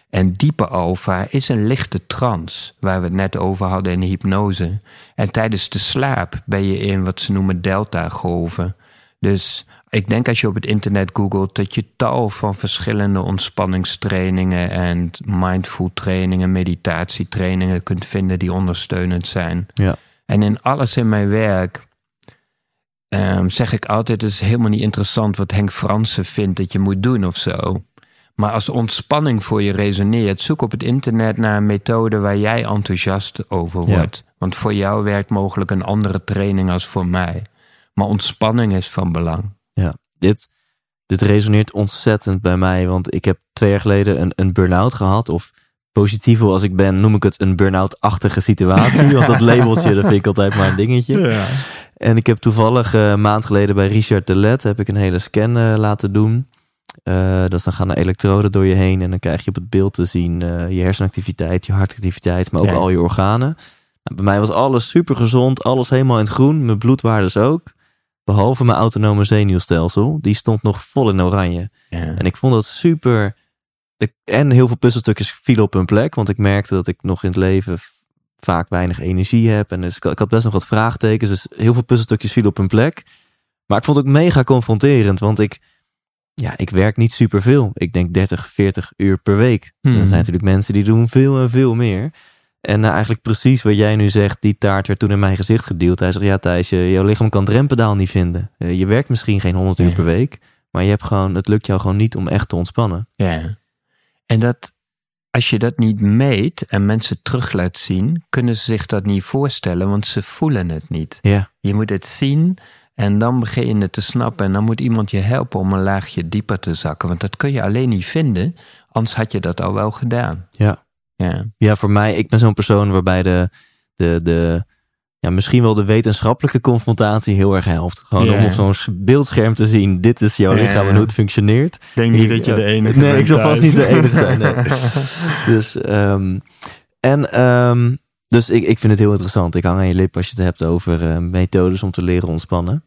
S3: En diepe alpha is een lichte trance, waar we het net over hadden in hypnose. En tijdens de slaap ben je in wat ze noemen delta golven. Dus ik denk als je op het internet googelt dat je tal van verschillende ontspanningstrainingen en mindful trainingen, meditatietrainingen kunt vinden die ondersteunend zijn.
S1: Ja.
S3: En in alles in mijn werk ehm, zeg ik altijd: het is helemaal niet interessant wat Henk Fransen vindt dat je moet doen of zo. Maar als ontspanning voor je resoneert, zoek op het internet naar een methode waar jij enthousiast over
S1: Ja.
S3: wordt. Want voor jou werkt mogelijk een andere training als voor mij. Maar ontspanning is van belang.
S1: Dit, dit resoneert ontzettend bij mij. Want ik heb twee jaar geleden een, een burn-out gehad. Of positief als ik ben, noem ik het een burn-out-achtige situatie. want dat labeltje, dat vind ik altijd maar een dingetje.
S3: Ja.
S1: En ik heb toevallig eh, een maand geleden bij Richard de Let heb ik een hele scan eh, laten doen. Eh dus dan gaan er elektroden door je heen en dan krijg je op het beeld te zien je hersenactiviteit, je hartactiviteit, maar ook
S3: Ja.
S1: al je organen. Nou, bij mij was alles super gezond, alles helemaal in het groen, mijn bloedwaardes ook. Behalve mijn autonome zenuwstelsel, die stond nog vol in oranje.
S3: Ja.
S1: En ik vond dat super. ik- En heel veel puzzelstukjes vielen op hun plek, want ik merkte dat ik nog in het leven vaak weinig energie heb. En dus ik, ik had best nog wat vraagtekens, dus heel veel puzzelstukjes vielen op hun plek. Maar ik vond het ook mega confronterend, want ik, ja, ik werk niet superveel. Ik denk 30, 40 uur per week.
S3: Hmm.
S1: Er zijn natuurlijk mensen die doen veel en veel meer. En nou, eigenlijk precies wat jij nu zegt, die taart werd toen in mijn gezicht geduwd. Hij zegt, ja Thijs, je, jouw lichaam kan het rempedaal niet vinden. Eh, Je werkt misschien geen 100 uur
S3: Ja.
S1: per week, maar je hebt gewoon, het lukt jou gewoon niet om echt te ontspannen.
S3: Ja. En dat, als je dat niet meet en mensen terug laat zien, kunnen ze zich dat niet voorstellen, want ze voelen het niet.
S1: Ja.
S3: Je moet het zien en dan begin je het te snappen. En dan moet iemand je helpen om een laagje dieper te zakken. Want dat kun je alleen niet vinden, anders had je dat al wel gedaan.
S1: Ja.
S3: Ja,
S1: Ja, voor mij, ik ben zo'n persoon waarbij de, de, de ja, misschien wel de wetenschappelijke confrontatie heel erg helpt. Gewoon om op zo'n beeldscherm te zien, dit is jouw lichaam en hoe het functioneert.
S3: ik denk
S1: niet dat je de enige Nee, ik zal vast niet de enige zijn. Nee. Dus, ehm, en, ehm, dus ik, ik vind het heel interessant. Ik hang aan je lip als je het hebt over eh, methodes om te leren ontspannen.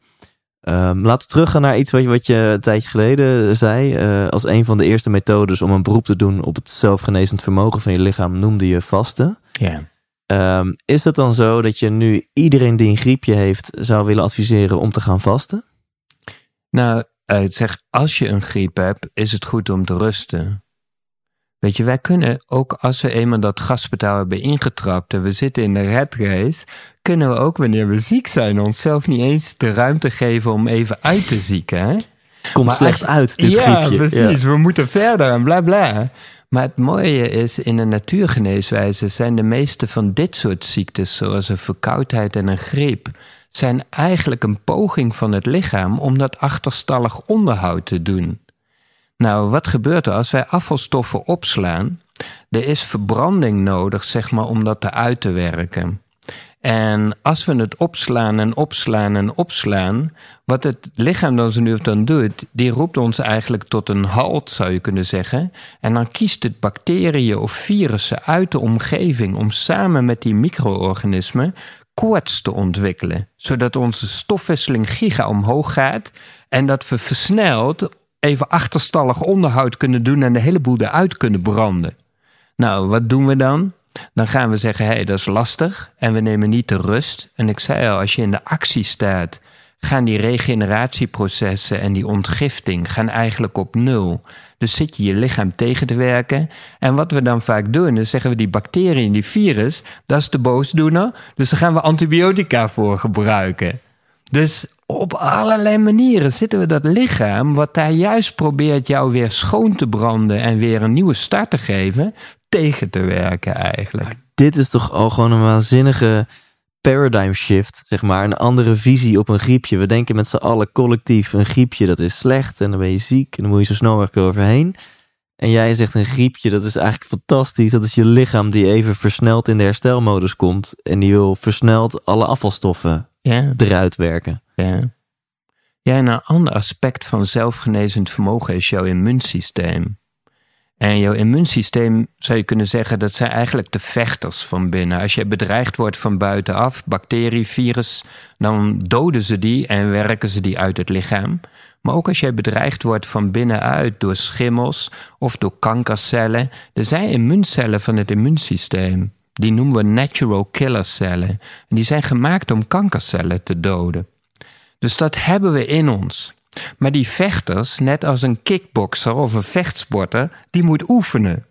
S1: Ehm, laten we teruggaan naar iets wat je, wat je een tijdje geleden zei. Eh, als een van de eerste methodes om een beroep te doen op het zelfgenezend vermogen van je lichaam noemde je vasten.
S3: Ja.
S1: Ehm, is het dan zo dat je nu iedereen die een griepje heeft zou willen adviseren om te gaan vasten?
S3: Nou, eh, zeg, als je een griep hebt, is het goed om te rusten. Weet je, wij kunnen ook als we eenmaal dat gaspedaal hebben ingetrapt en we zitten in de red race, kunnen we ook wanneer we ziek zijn onszelf niet eens de ruimte geven om even uit te zieken. Hè?
S1: Komt
S3: Maar
S1: slecht uit, dit
S3: ja,
S1: griepje.
S3: precies. We moeten verder en bla bla. Maar het mooie is, in de natuurgeneeswijze zijn de meeste van dit soort ziektes, zoals een verkoudheid en een griep, zijn eigenlijk een poging van het lichaam om dat achterstallig onderhoud te doen. Nou, wat gebeurt er als wij afvalstoffen opslaan? Er is verbranding nodig, zeg maar, om dat eruit te werken. En als we het opslaan en opslaan en opslaan, wat het lichaam dan zo nu of dan doet, die roept ons eigenlijk tot een halt, zou je kunnen zeggen. En dan kiest het bacteriën of virussen uit de omgeving om samen met die micro-organismen koorts te ontwikkelen, zodat onze stofwisseling giga omhoog gaat en dat we versneld even achterstallig onderhoud kunnen doen en de hele boel eruit kunnen branden. Nou, wat doen we dan? Dan gaan we zeggen, hé, hey, dat is lastig en we nemen niet de rust. En ik zei al, als je in de actie staat, gaan die regeneratieprocessen en die ontgifting gaan eigenlijk op nul. Dus zit je je lichaam tegen te werken. En wat we dan vaak doen, is zeggen we die bacteriën, die virus, dat is de boosdoener. Dus daar gaan we antibiotica voor gebruiken. Dus op allerlei manieren zitten we dat lichaam, wat daar juist probeert jou weer schoon te branden en weer een nieuwe start te geven, tegen te werken eigenlijk.
S1: Dit is toch al gewoon een waanzinnige paradigm shift, zeg maar. Een andere visie op een griepje. We denken met z'n allen collectief, een griepje dat is slecht en dan ben je ziek en dan moet je zo snel mogelijk overheen. En jij zegt een griepje, dat is eigenlijk fantastisch. Dat is je lichaam die even versneld in de herstelmodus komt. En die wil versneld alle afvalstoffen
S3: Ja.
S1: eruit werken.
S3: Ja. ja, en een ander aspect van zelfgenezend vermogen is jouw immuunsysteem. En jouw immuunsysteem zou je kunnen zeggen, dat zijn eigenlijk de vechters van binnen. Als je bedreigd wordt van buitenaf, bacterie, virus, dan doden ze die en werken ze die uit het lichaam. Maar ook als jij bedreigd wordt van binnenuit door schimmels of door kankercellen, er zijn immuuncellen van het immuunsysteem. Die noemen we natural killer cellen. En die zijn gemaakt om kankercellen te doden. Dus dat hebben we in ons. Maar die vechters, net als een kickbokser of een vechtsporter, die moet oefenen.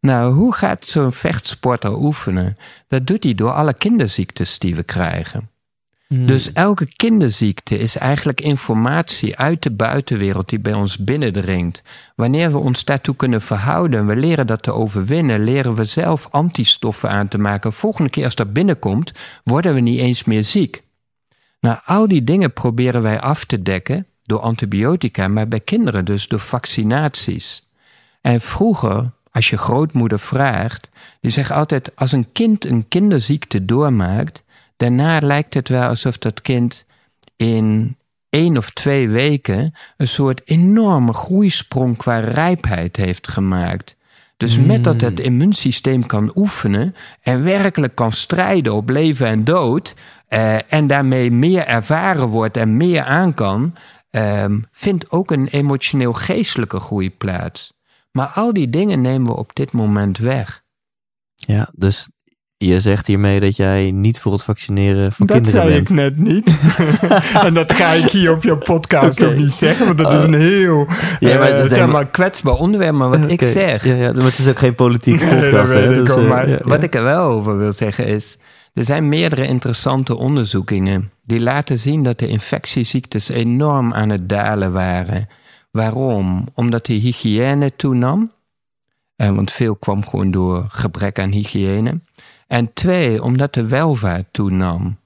S3: Nou, hoe gaat zo'n vechtsporter oefenen? Dat doet hij door alle kinderziektes die we krijgen. Dus elke kinderziekte is eigenlijk informatie uit de buitenwereld die bij ons binnendringt. Wanneer we ons daartoe kunnen verhouden, we leren dat te overwinnen, leren we zelf antistoffen aan te maken. Volgende keer als dat binnenkomt, worden we niet eens meer ziek. Nou, al die dingen proberen wij af te dekken door antibiotica, maar bij kinderen dus door vaccinaties. En vroeger, als je grootmoeder vraagt, die zegt altijd: als een kind een kinderziekte doormaakt, daarna lijkt het wel alsof dat kind in één of twee weken een soort enorme groeisprong qua rijpheid heeft gemaakt. Dus met dat het immuunsysteem kan oefenen en werkelijk kan strijden op leven en dood, eh, en daarmee meer ervaren wordt en meer aan kan, ehm, vindt ook een emotioneel-geestelijke groei plaats. Maar al die dingen nemen we op dit moment weg.
S1: Ja, dus je zegt hiermee dat jij niet voor het vaccineren van
S3: Dat
S1: kinderen
S3: zei
S1: bent.
S3: ik net niet. en dat ga ik hier op je podcast ook niet zeggen, want dat is een heel
S1: Ja, maar het is
S3: zeg
S1: helemaal-
S3: maar kwetsbaar onderwerp. Maar wat ik zeg,
S1: Ja, ja, maar het is ook geen politieke
S3: Nee,
S1: podcast.
S3: dat weet
S1: hè,
S3: ik
S1: dus,
S3: ook,
S1: eh,
S3: maar
S1: ja,
S3: wat ik er wel over wil zeggen is... er zijn meerdere interessante onderzoekingen... die laten zien dat de infectieziektes enorm aan het dalen waren. Waarom? Omdat die hygiëne toenam. Eh, want veel kwam gewoon door gebrek aan hygiëne. En twee, omdat de welvaart toenam.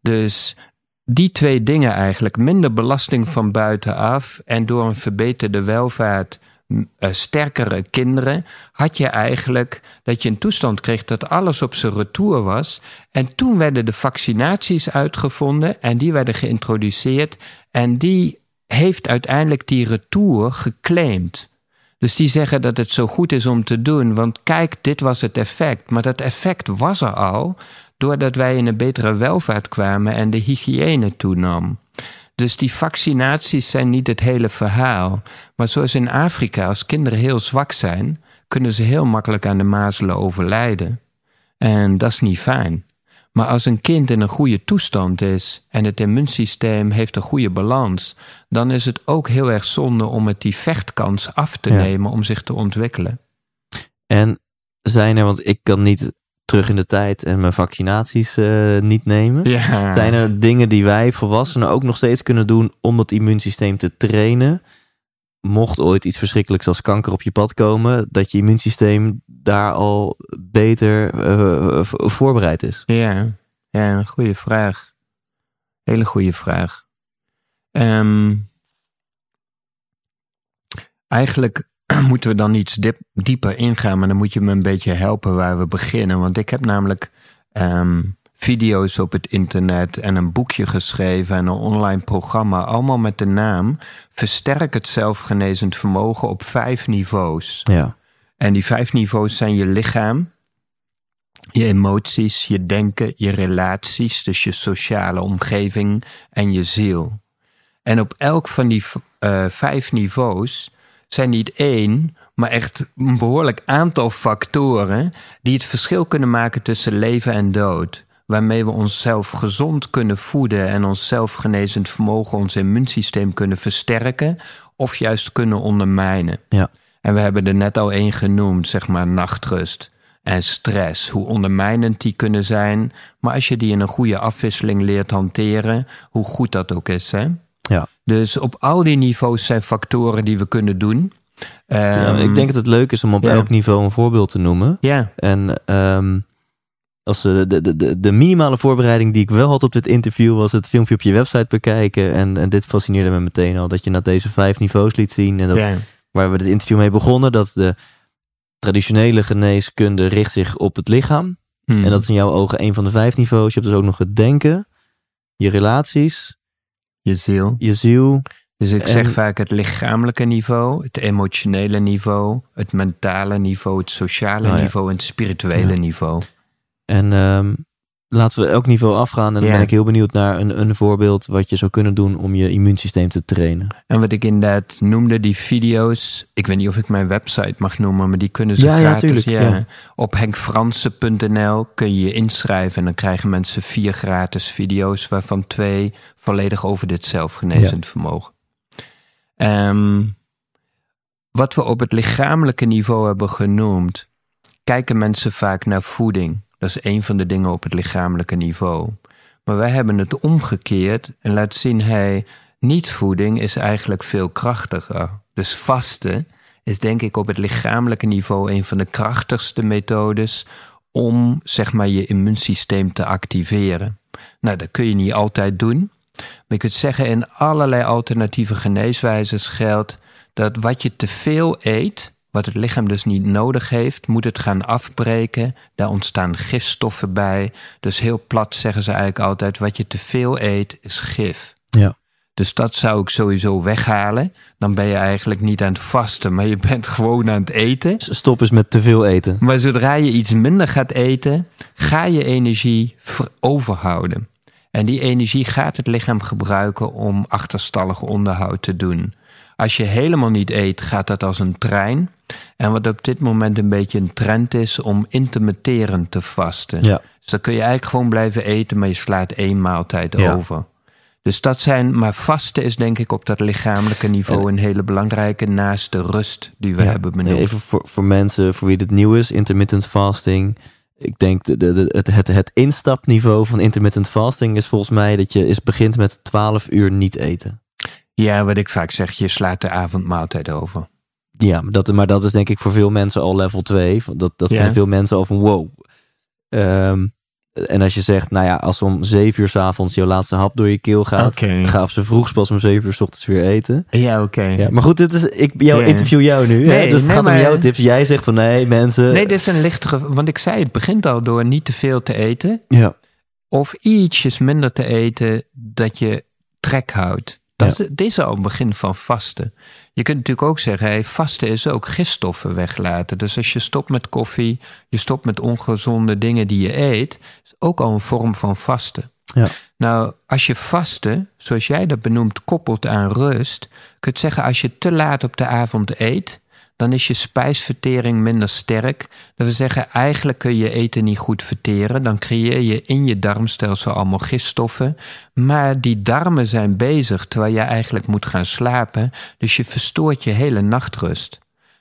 S3: Dus die twee dingen eigenlijk, minder belasting van buitenaf en door een verbeterde welvaart, eh, sterkere kinderen, had je eigenlijk dat je een toestand kreeg dat alles op zijn retour was. En toen werden de vaccinaties uitgevonden en die werden geïntroduceerd en die heeft uiteindelijk die retour geclaimd. Dus die zeggen dat het zo goed is om te doen, want kijk, dit was het effect. Maar dat effect was er al doordat wij in een betere welvaart kwamen en de hygiëne toenam. Dus die vaccinaties zijn niet het hele verhaal. Maar zoals in Afrika, als kinderen heel zwak zijn, kunnen ze heel makkelijk aan de mazelen overlijden. En dat is niet fijn. Maar als een kind in een goede toestand is en het immuunsysteem heeft een goede balans, dan is het ook heel erg zonde om het die vechtkans af te
S1: Ja.
S3: nemen om zich te ontwikkelen.
S1: En zijn er, want ik kan niet terug in de tijd en mijn vaccinaties eh, niet nemen.
S3: Ja.
S1: Zijn er dingen die wij volwassenen ook nog steeds kunnen doen om dat immuunsysteem te trainen? Mocht ooit iets verschrikkelijks als kanker op je pad komen, dat je immuunsysteem daar al beter eh, voorbereid is.
S3: Ja, ja, een goede vraag. Hele goede vraag. Ehm, eigenlijk moeten we dan iets dip- dieper ingaan, maar dan moet je me een beetje helpen waar we beginnen. Want ik heb namelijk ehm, video's op het internet en een boekje geschreven en een online programma, allemaal met de naam Versterk het zelfgenezend vermogen op vijf niveaus.
S1: Ja.
S3: En die vijf niveaus zijn je lichaam, je emoties, je denken, je relaties, dus je sociale omgeving en je ziel. En op elk van die eh, vijf niveaus zijn niet één, maar echt een behoorlijk aantal factoren die het verschil kunnen maken tussen leven en dood. waarmee we onszelf gezond kunnen voeden en ons zelfgenezend vermogen, ons immuunsysteem kunnen versterken of juist kunnen ondermijnen.
S1: Ja.
S3: En we hebben er net al één genoemd, zeg maar nachtrust en stress. Hoe ondermijnend die kunnen zijn. Maar als je die in een goede afwisseling leert hanteren, hoe goed dat ook is. Hè?
S1: Ja.
S3: Dus op al die niveaus zijn factoren die we kunnen doen.
S1: Ja,
S3: Ehm,
S1: ik denk dat het leuk is om op elk niveau een voorbeeld te noemen.
S3: Ja,
S1: En ehm, als, eh, de, de, de, de minimale voorbereiding die ik wel had op dit interview was het filmpje op je website bekijken. En, en dit fascineerde me meteen al, dat je naar deze vijf niveaus liet zien. En dat, waar we het interview mee begonnen, dat de traditionele geneeskunde richt zich op het lichaam.
S3: Hmm.
S1: En dat is in jouw ogen een van de vijf niveaus. Je hebt dus ook nog het denken, je relaties,
S3: je ziel.
S1: je ziel.
S3: Dus ik
S1: En-
S3: zeg vaak het lichamelijke niveau, het emotionele niveau, het mentale niveau, het sociale
S1: ja.
S3: niveau en het spirituele niveau.
S1: En ehm, laten we elk niveau afgaan. En dan
S3: Ja.
S1: ben ik heel benieuwd naar een, een voorbeeld wat je zou kunnen doen om je immuunsysteem te trainen.
S3: En wat ik inderdaad noemde, die video's. Ik weet niet of ik mijn website mag noemen, maar die kunnen ze
S1: Ja, ja,
S3: gratis.
S1: tuurlijk, ja.
S3: Op henkfransen.nl kun je je inschrijven en dan krijgen mensen vier gratis video's, waarvan twee volledig over dit zelfgenezend vermogen. Ehm, wat we op het lichamelijke niveau hebben genoemd, kijken mensen vaak naar voeding. Dat is een van de dingen op het lichamelijke niveau. Maar wij hebben het omgekeerd en laten zien, hey, niet-voeding is eigenlijk veel krachtiger. Dus vasten is denk ik op het lichamelijke niveau een van de krachtigste methodes om zeg maar je immuunsysteem te activeren. Nou, dat kun je niet altijd doen. Maar je kunt zeggen, in allerlei alternatieve geneeswijzes geldt dat wat je te veel eet, wat het lichaam dus niet nodig heeft, moet het gaan afbreken. Daar ontstaan gifstoffen bij. Dus heel plat zeggen ze eigenlijk altijd, wat je te veel eet is gif.
S1: Ja.
S3: Dus dat zou ik sowieso weghalen. Dan ben je eigenlijk niet aan het vasten, maar je bent gewoon aan het eten.
S1: Stop eens met te veel eten.
S3: Maar zodra je iets minder gaat eten, ga je energie ver- overhouden. En die energie gaat het lichaam gebruiken om achterstallig onderhoud te doen. Als je helemaal niet eet, gaat dat als een trein. En wat op dit moment een beetje een trend is om intermitterend te vasten.
S1: Ja.
S3: Dus dan kun je eigenlijk gewoon blijven eten, maar je slaat één maaltijd
S1: Ja.
S3: over. Dus dat zijn, maar vasten is denk ik op dat lichamelijke niveau een hele belangrijke naast de rust die we
S1: Ja.
S3: hebben benoemd.
S1: Even voor, voor mensen voor wie dit nieuw is, intermittent fasting. Ik denk de, de, de- het, het, het instapniveau van intermittent fasting is volgens mij dat je is begint met 12 uur niet eten.
S3: Ja, wat ik vaak zeg, je slaat de avondmaaltijd over.
S1: Ja, maar dat, maar dat is denk ik voor veel mensen al level 2. Dat, dat
S3: Ja.
S1: vinden veel mensen al van wow. Ehm, en als je zegt, nou ja, als om 7 uur s avonds jouw laatste hap door je keel gaat,
S3: Oké.
S1: ga op z'n vroegst pas om 7 uur s ochtends weer eten.
S3: Ja, oké.
S1: Ja, maar goed, dit is, ik jou, interview jou nu. hè?
S3: Nee,
S1: Dus het
S3: nee,
S1: gaat om jouw tips. Jij zegt van nee, mensen.
S3: Nee, dit is een lichtere, want ik zei het begint al door niet te veel te eten.
S1: Ja,
S3: Of ietsjes minder te eten dat je trek houdt. Dat is, dit is al het begin van vasten. Je kunt natuurlijk ook zeggen, hey, vasten is ook gifstoffen weglaten. Dus als je stopt met koffie, je stopt met ongezonde dingen die je eet, is ook al een vorm van vasten.
S1: Ja.
S3: Nou, als je vasten, zoals jij dat benoemt, koppelt aan rust, kun je zeggen, als je te laat op de avond eet, dan is je spijsvertering minder sterk. Dat wil zeggen, eigenlijk kun je eten niet goed verteren. Dan creëer je in je darmstelsel allemaal gifstoffen. Maar die darmen zijn bezig terwijl je eigenlijk moet gaan slapen. Dus je verstoort je hele nachtrust.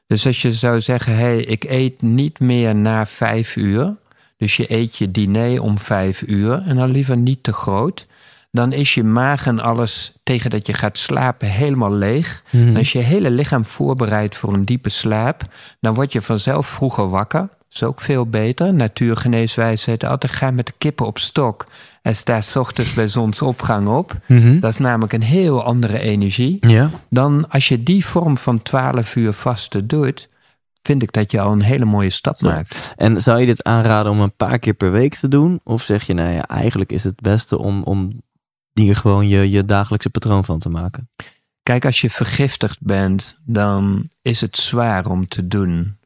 S3: Dus als je zou zeggen, hé, hey, ik eet niet meer na vijf uur. Dus je eet je diner om vijf uur en dan liever niet te groot. Dan is je maag en alles tegen dat je gaat slapen helemaal leeg. En als je hele lichaam voorbereidt voor een diepe slaap, dan word je vanzelf vroeger wakker. Dat is ook veel beter. Natuurgeneeswijze zegt altijd ga met de kippen op stok. En sta 's ochtends bij zonsopgang op.
S1: Mhm.
S3: Dat is namelijk een heel andere energie.
S1: ja.
S3: Dan als je die vorm van 12 uur vasten doet, vind ik dat je al een hele mooie stap
S1: Ja.
S3: maakt.
S1: En zou je dit aanraden om een paar keer per week te doen? Of zeg je, nou ja, eigenlijk is het beste om, om hier gewoon je, je dagelijkse patroon van te maken?
S3: Kijk, als je vergiftigd bent, dan is het zwaar om te doen.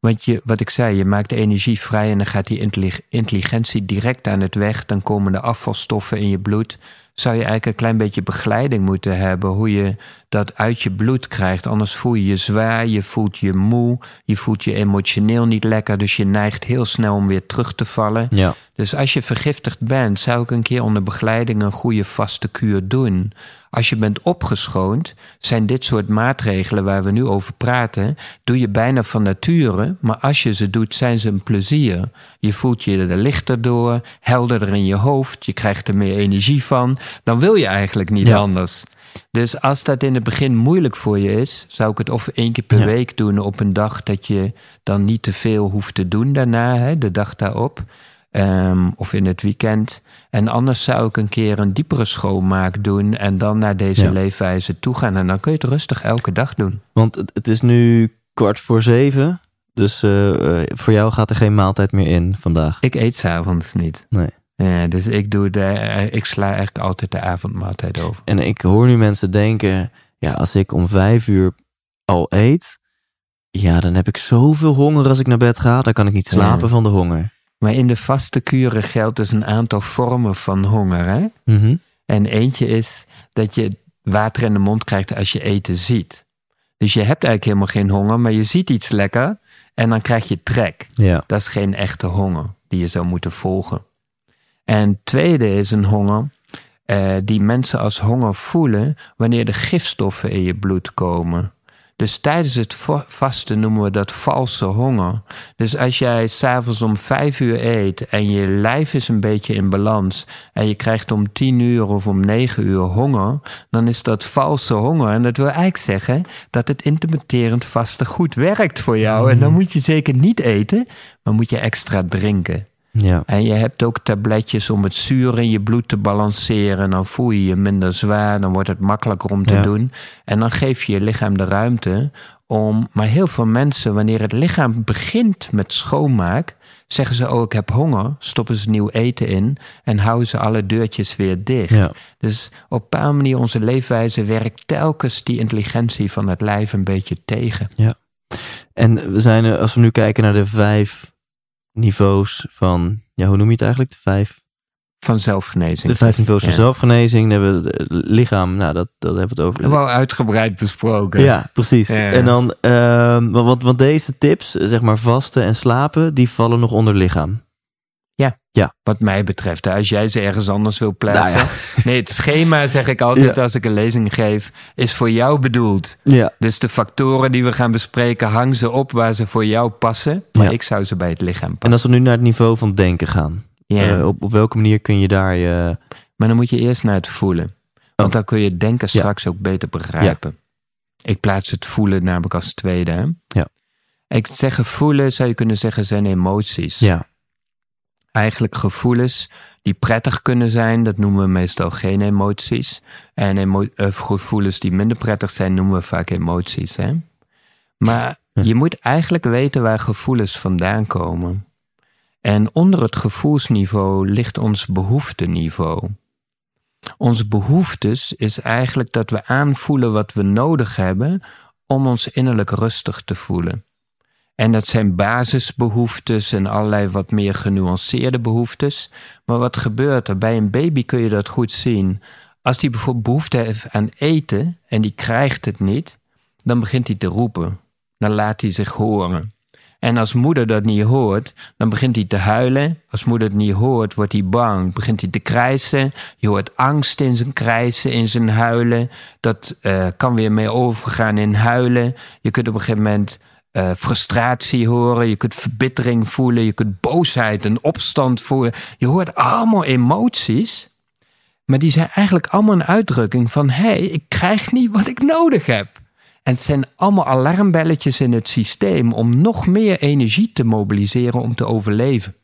S3: Want je, wat ik zei, je maakt de energie vrij en dan gaat die intellig- intelligentie direct aan het weg. Dan komen de afvalstoffen in je bloed. Zou je eigenlijk een klein beetje begeleiding moeten hebben hoe je dat uit je bloed krijgt. Anders voel je je zwaar, je voelt je moe, je voelt je emotioneel niet lekker. Dus je neigt heel snel om weer terug te vallen.
S1: Ja.
S3: Dus als je vergiftigd bent, zou ik een keer onder begeleiding een goede vaste kuur doen. Als je bent opgeschoond, zijn dit soort maatregelen waar we nu over praten, doe je bijna van nature, maar als je ze doet, zijn ze een plezier. Je voelt je er lichter door, helderder in je hoofd, je krijgt er meer energie van. Dan wil je eigenlijk niet
S1: Ja.
S3: anders. Dus als dat in het begin moeilijk voor je is, zou ik het of één keer per
S1: Ja.
S3: week doen op een dag dat je dan niet te veel hoeft te doen daarna, hè, de dag daarop. Ehm, of in het weekend. En anders zou ik een keer een diepere schoonmaak doen en dan naar deze
S1: Ja.
S3: leefwijze toe gaan. En dan kun je het rustig elke dag doen.
S1: Want het, is nu kwart voor zeven. Dus eh, eh, voor jou gaat er geen maaltijd meer in vandaag.
S3: Ik eet s'avonds niet.
S1: Nee.
S3: Ja, dus ik, doe de, eh, ik sla echt altijd de avondmaaltijd over.
S1: En ik hoor nu mensen denken: ja, als ik om vijf uur al eet, ja, dan heb ik zoveel honger als ik naar bed ga. Dan kan ik niet slapen
S3: Ja.
S1: van de honger.
S3: Maar in de vaste kuren geldt dus een aantal vormen van honger. Hè?
S1: Mhm.
S3: En eentje is dat je water in de mond krijgt als je eten ziet. Dus je hebt eigenlijk helemaal geen honger, maar je ziet iets lekker en dan krijg je trek.
S1: Ja.
S3: Dat is geen echte honger die je zou moeten volgen. En tweede is een honger eh, die mensen als honger voelen wanneer de gifstoffen in je bloed komen. Dus tijdens het va- vasten noemen we dat valse honger. Dus als jij s'avonds om vijf uur eet en je lijf is een beetje in balans en je krijgt om tien uur of om negen uur honger, dan is dat valse honger. En dat wil eigenlijk zeggen dat het intermitterend vasten goed werkt voor jou. En dan moet je zeker niet eten, maar moet je extra drinken.
S1: Ja.
S3: En je hebt ook tabletjes om het zuur in je bloed te balanceren. Dan voel je je minder zwaar, dan wordt het makkelijker om te
S1: Ja.
S3: doen. En dan geef je je lichaam de ruimte om. Maar heel veel mensen, wanneer het lichaam begint met schoonmaak, zeggen ze: Oh, ik heb honger. Stoppen ze nieuw eten in en houden ze alle deurtjes weer dicht.
S1: Ja.
S3: Dus op een bepaalde manier, onze leefwijze werkt telkens die intelligentie van het lijf een beetje tegen.
S1: En we zijn, als we nu kijken naar de vijf niveaus van, ja, hoe noem je het eigenlijk? De vijf,
S3: Van zelfgenezing.
S1: de vijf niveaus van
S3: Ja.
S1: zelfgenezing. Dan hebben we het lichaam, nou, dat, dat hebben we het over.
S3: Wel uitgebreid besproken.
S1: Ja, precies.
S3: Ja.
S1: En dan, ehm, want, want deze tips, zeg maar vasten en slapen, die vallen nog onder lichaam.
S3: Wat mij betreft, als jij ze ergens anders wil plaatsen.
S1: Nou
S3: Nee, het schema, zeg ik altijd
S1: Ja.
S3: als ik een lezing geef, is voor jou bedoeld.
S1: Ja.
S3: Dus de factoren die we gaan bespreken, hang ze op waar ze voor jou passen. Maar
S1: Ja.
S3: ik zou ze bij het lichaam
S1: En
S3: passen.
S1: als we nu naar het niveau van denken gaan,
S3: Ja.
S1: eh, op, op welke manier kun je daar je.
S3: Maar dan moet je eerst naar het voelen. Want dan kun je denken
S1: Ja.
S3: straks ook beter begrijpen. Ik plaats het voelen namelijk als tweede. Hè?
S1: Ja.
S3: Ik zeg voelen, zou je kunnen zeggen, zijn emoties.
S1: Ja.
S3: Eigenlijk gevoelens die prettig kunnen zijn, dat noemen we meestal geen emoties. En emo eh, gevoelens die minder prettig zijn, noemen we vaak emoties. Hè? Maar je moet eigenlijk weten waar gevoelens vandaan komen. En onder het gevoelsniveau ligt ons behoefteniveau. Onze behoeftes is eigenlijk dat we aanvoelen wat we nodig hebben om ons innerlijk rustig te voelen. En dat zijn basisbehoeftes en allerlei wat meer genuanceerde behoeftes. Maar wat gebeurt er? Bij een baby kun je dat goed zien. Als die bijvoorbeeld behoefte heeft aan eten en die krijgt het niet, dan begint hij te roepen. Dan laat hij zich horen. En als moeder dat niet hoort, dan begint hij te huilen. Als moeder het niet hoort, wordt hij bang. Begint hij te krijsen. Je hoort angst in zijn krijsen, in zijn huilen. Dat eh, kan weer mee overgaan in huilen. Je kunt op een gegeven moment eh, frustratie horen. Je kunt verbittering voelen. Je kunt boosheid en opstand voelen. Je hoort allemaal emoties. Maar die zijn eigenlijk allemaal een uitdrukking van: hé, hey, ik krijg niet wat ik nodig heb. En het zijn allemaal alarmbelletjes in het systeem om nog meer energie te mobiliseren om te overleven.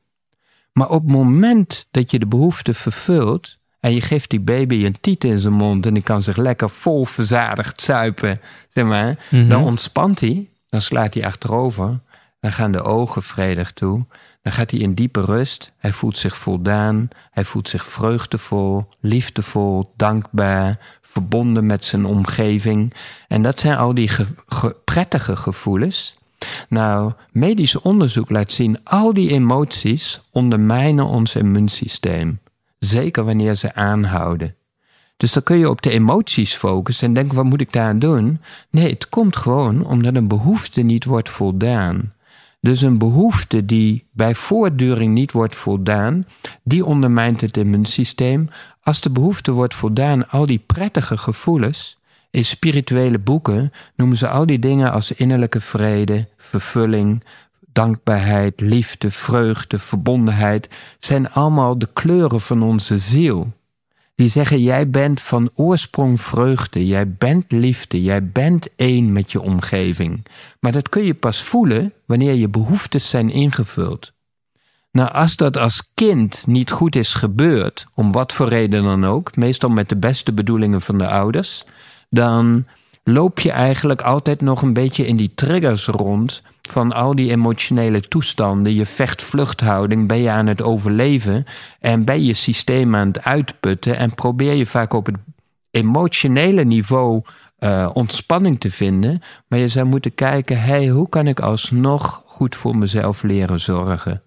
S3: Maar op het moment dat je de behoefte vervult en je geeft die baby een tiet in zijn mond en die kan zich lekker vol verzadigd zuipen, zeg maar,
S1: Mhm.
S3: dan ontspant hij, dan slaat hij achterover, dan gaan de ogen vredig toe, dan gaat hij in diepe rust, hij voelt zich voldaan, hij voelt zich vreugdevol, liefdevol, dankbaar, verbonden met zijn omgeving. En dat zijn al die ge- ge- prettige gevoelens. Nou, medisch onderzoek laat zien, al die emoties ondermijnen ons immuunsysteem. Zeker wanneer ze aanhouden. Dus dan kun je op de emoties focussen en denken, wat moet ik daar doen? Nee, het komt gewoon omdat een behoefte niet wordt voldaan. Dus een behoefte die bij voortduring niet wordt voldaan, die ondermijnt het immuunsysteem. Als de behoefte wordt voldaan, al die prettige gevoelens, in spirituele boeken noemen ze al die dingen als innerlijke vrede, vervulling, dankbaarheid, liefde, vreugde, verbondenheid, zijn allemaal de kleuren van onze ziel. Die zeggen, jij bent van oorsprong vreugde, jij bent liefde, jij bent één met je omgeving. Maar dat kun je pas voelen wanneer je behoeftes zijn ingevuld. Nou, als dat als kind niet goed is gebeurd, om wat voor reden dan ook, meestal met de beste bedoelingen van de ouders, dan loop je eigenlijk altijd nog een beetje in die triggers rond van al die emotionele toestanden, je vecht-vluchthouding, ben je aan het overleven en ben je systeem aan het uitputten en probeer je vaak op het emotionele niveau uh, ontspanning te vinden, maar je zou moeten kijken, hey, hoe kan ik alsnog goed voor mezelf leren zorgen?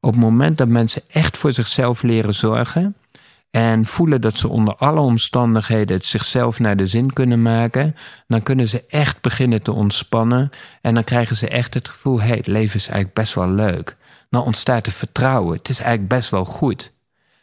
S3: Op het moment dat mensen echt voor zichzelf leren zorgen, en voelen dat ze onder alle omstandigheden het zichzelf naar de zin kunnen maken, dan kunnen ze echt beginnen te ontspannen en dan krijgen ze echt het gevoel: hé, hey, het leven is eigenlijk best wel leuk. Dan ontstaat er vertrouwen. Het is eigenlijk best wel goed.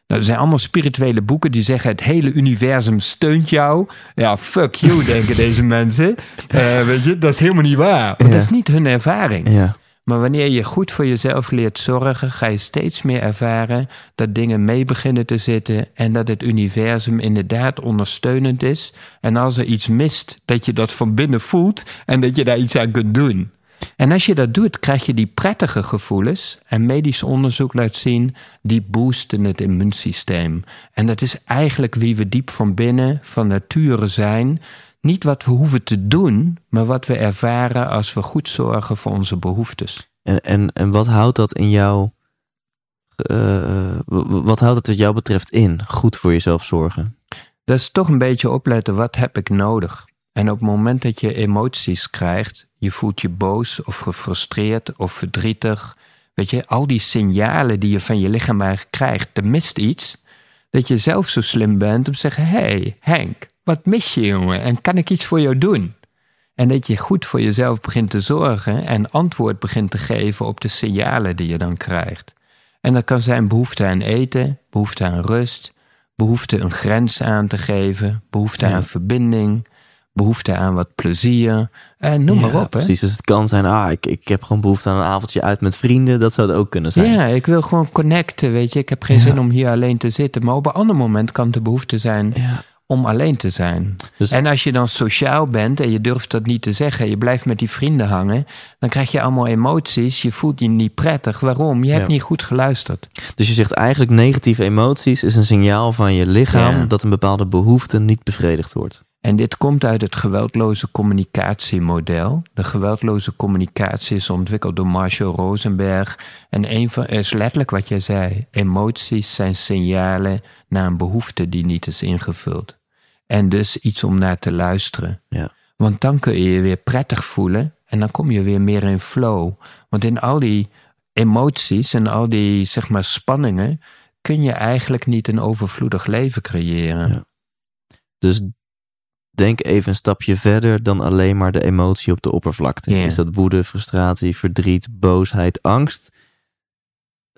S3: Nou, er zijn allemaal spirituele boeken die zeggen: het hele universum steunt jou. Ja, fuck you, denken deze mensen. Uh, weet je, dat is helemaal niet waar. Want dat is niet hun ervaring.
S1: Ja.
S3: Maar wanneer je goed voor jezelf leert zorgen, ga je steeds meer ervaren dat dingen mee beginnen te zitten en dat het universum inderdaad ondersteunend is. En als er iets mist, dat je dat van binnen voelt en dat je daar iets aan kunt doen. En als je dat doet, krijg je die prettige gevoelens. En medisch onderzoek laat zien, die boosten het immuunsysteem. En dat is eigenlijk wie we diep van binnen, van nature zijn. Niet wat we hoeven te doen, maar wat we ervaren als we goed zorgen voor onze behoeftes.
S1: En, en, en wat houdt dat in jou? Uh, wat houdt het wat jou betreft in? Goed voor jezelf zorgen.
S3: Dat is toch een beetje opletten, wat heb ik nodig? En op het moment dat je emoties krijgt, je voelt je boos of gefrustreerd of verdrietig, weet je, al die signalen die je van je lichaam krijgt, er mist iets, dat je zelf zo slim bent om te zeggen, hé hey, Henk, wat mis je, jongen? En kan ik iets voor jou doen? En dat je goed voor jezelf begint te zorgen en antwoord begint te geven op de signalen die je dan krijgt. En dat kan zijn behoefte aan eten, behoefte aan rust, behoefte een grens aan te geven, behoefte aan verbinding, behoefte aan wat plezier. En noem maar op.
S1: Precies, dus het kan zijn, ah, ik, ik heb gewoon behoefte aan een avondje uit met vrienden. Dat zou het ook kunnen zijn.
S3: Ja, ik wil gewoon connecten, weet je. Ik heb geen zin om hier alleen te zitten. Maar op een ander moment kan de behoefte zijn om alleen te zijn. Dus- en als je dan sociaal bent en je durft dat niet te zeggen, je blijft met die vrienden hangen, dan krijg je allemaal emoties, je voelt je niet prettig. Waarom? Je hebt niet goed geluisterd.
S1: Dus je zegt eigenlijk negatieve emoties is een signaal van je lichaam dat een bepaalde behoefte niet bevredigd wordt.
S3: En dit komt uit het geweldloze communicatiemodel. De geweldloze communicatie is ontwikkeld door Marshall Rosenberg. En een van is letterlijk wat jij zei: emoties zijn signalen naar een behoefte die niet is ingevuld. En dus iets om naar te luisteren.
S1: Ja.
S3: Want dan kun je je weer prettig voelen en dan kom je weer meer in flow. Want in al die emoties en al die zeg maar spanningen kun je eigenlijk niet een overvloedig leven creëren. Ja.
S1: Dus denk even een stapje verder dan alleen maar de emotie op de oppervlakte. Is dat woede, frustratie, verdriet, boosheid, angst?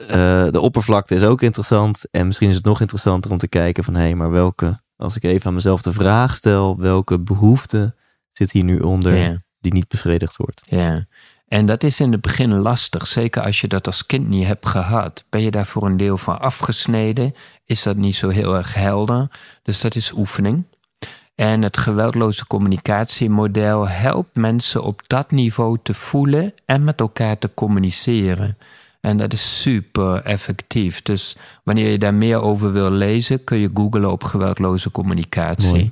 S1: Uh, de oppervlakte is ook interessant. En misschien is het nog interessanter om te kijken van hé, hey, maar welke, als ik even aan mezelf de vraag stel, welke behoefte zit hier nu onder die niet bevredigd wordt?
S3: Ja. En dat is in het begin lastig, zeker als je dat als kind niet hebt gehad. Ben je daar voor een deel van afgesneden? Is dat niet zo heel erg helder? Dus dat is oefening. En het geweldloze communicatiemodel helpt mensen op dat niveau te voelen en met elkaar te communiceren. En dat is super effectief. Dus wanneer je daar meer over wil lezen, kun je googlen op geweldloze communicatie.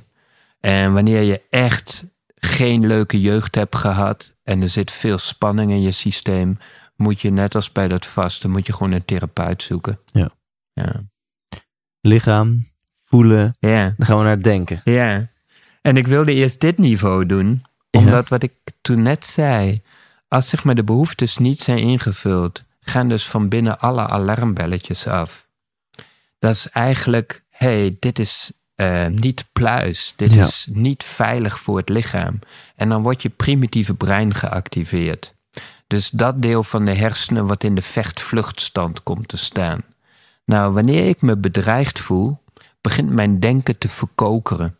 S3: En wanneer je echt geen leuke jeugd hebt gehad en er zit veel spanning in je systeem, moet je net als bij dat vasten, moet je gewoon een therapeut zoeken.
S1: Ja.
S3: ja.
S1: Lichaam, voelen,
S3: ja.
S1: dan gaan we naar denken.
S3: Ja. En ik wilde eerst dit niveau doen, omdat wat ik toen net zei, als zeg maar de behoeftes niet zijn ingevuld, gaan dus van binnen alle alarmbelletjes af. Dat is eigenlijk, hey, dit is uh, niet pluis, dit
S1: Ja.
S3: is niet veilig voor het lichaam. En dan wordt je primitieve brein geactiveerd. Dus dat deel van de hersenen wat in de vecht-vluchtstand komt te staan. Nou, wanneer ik me bedreigd voel, begint mijn denken te verkokeren.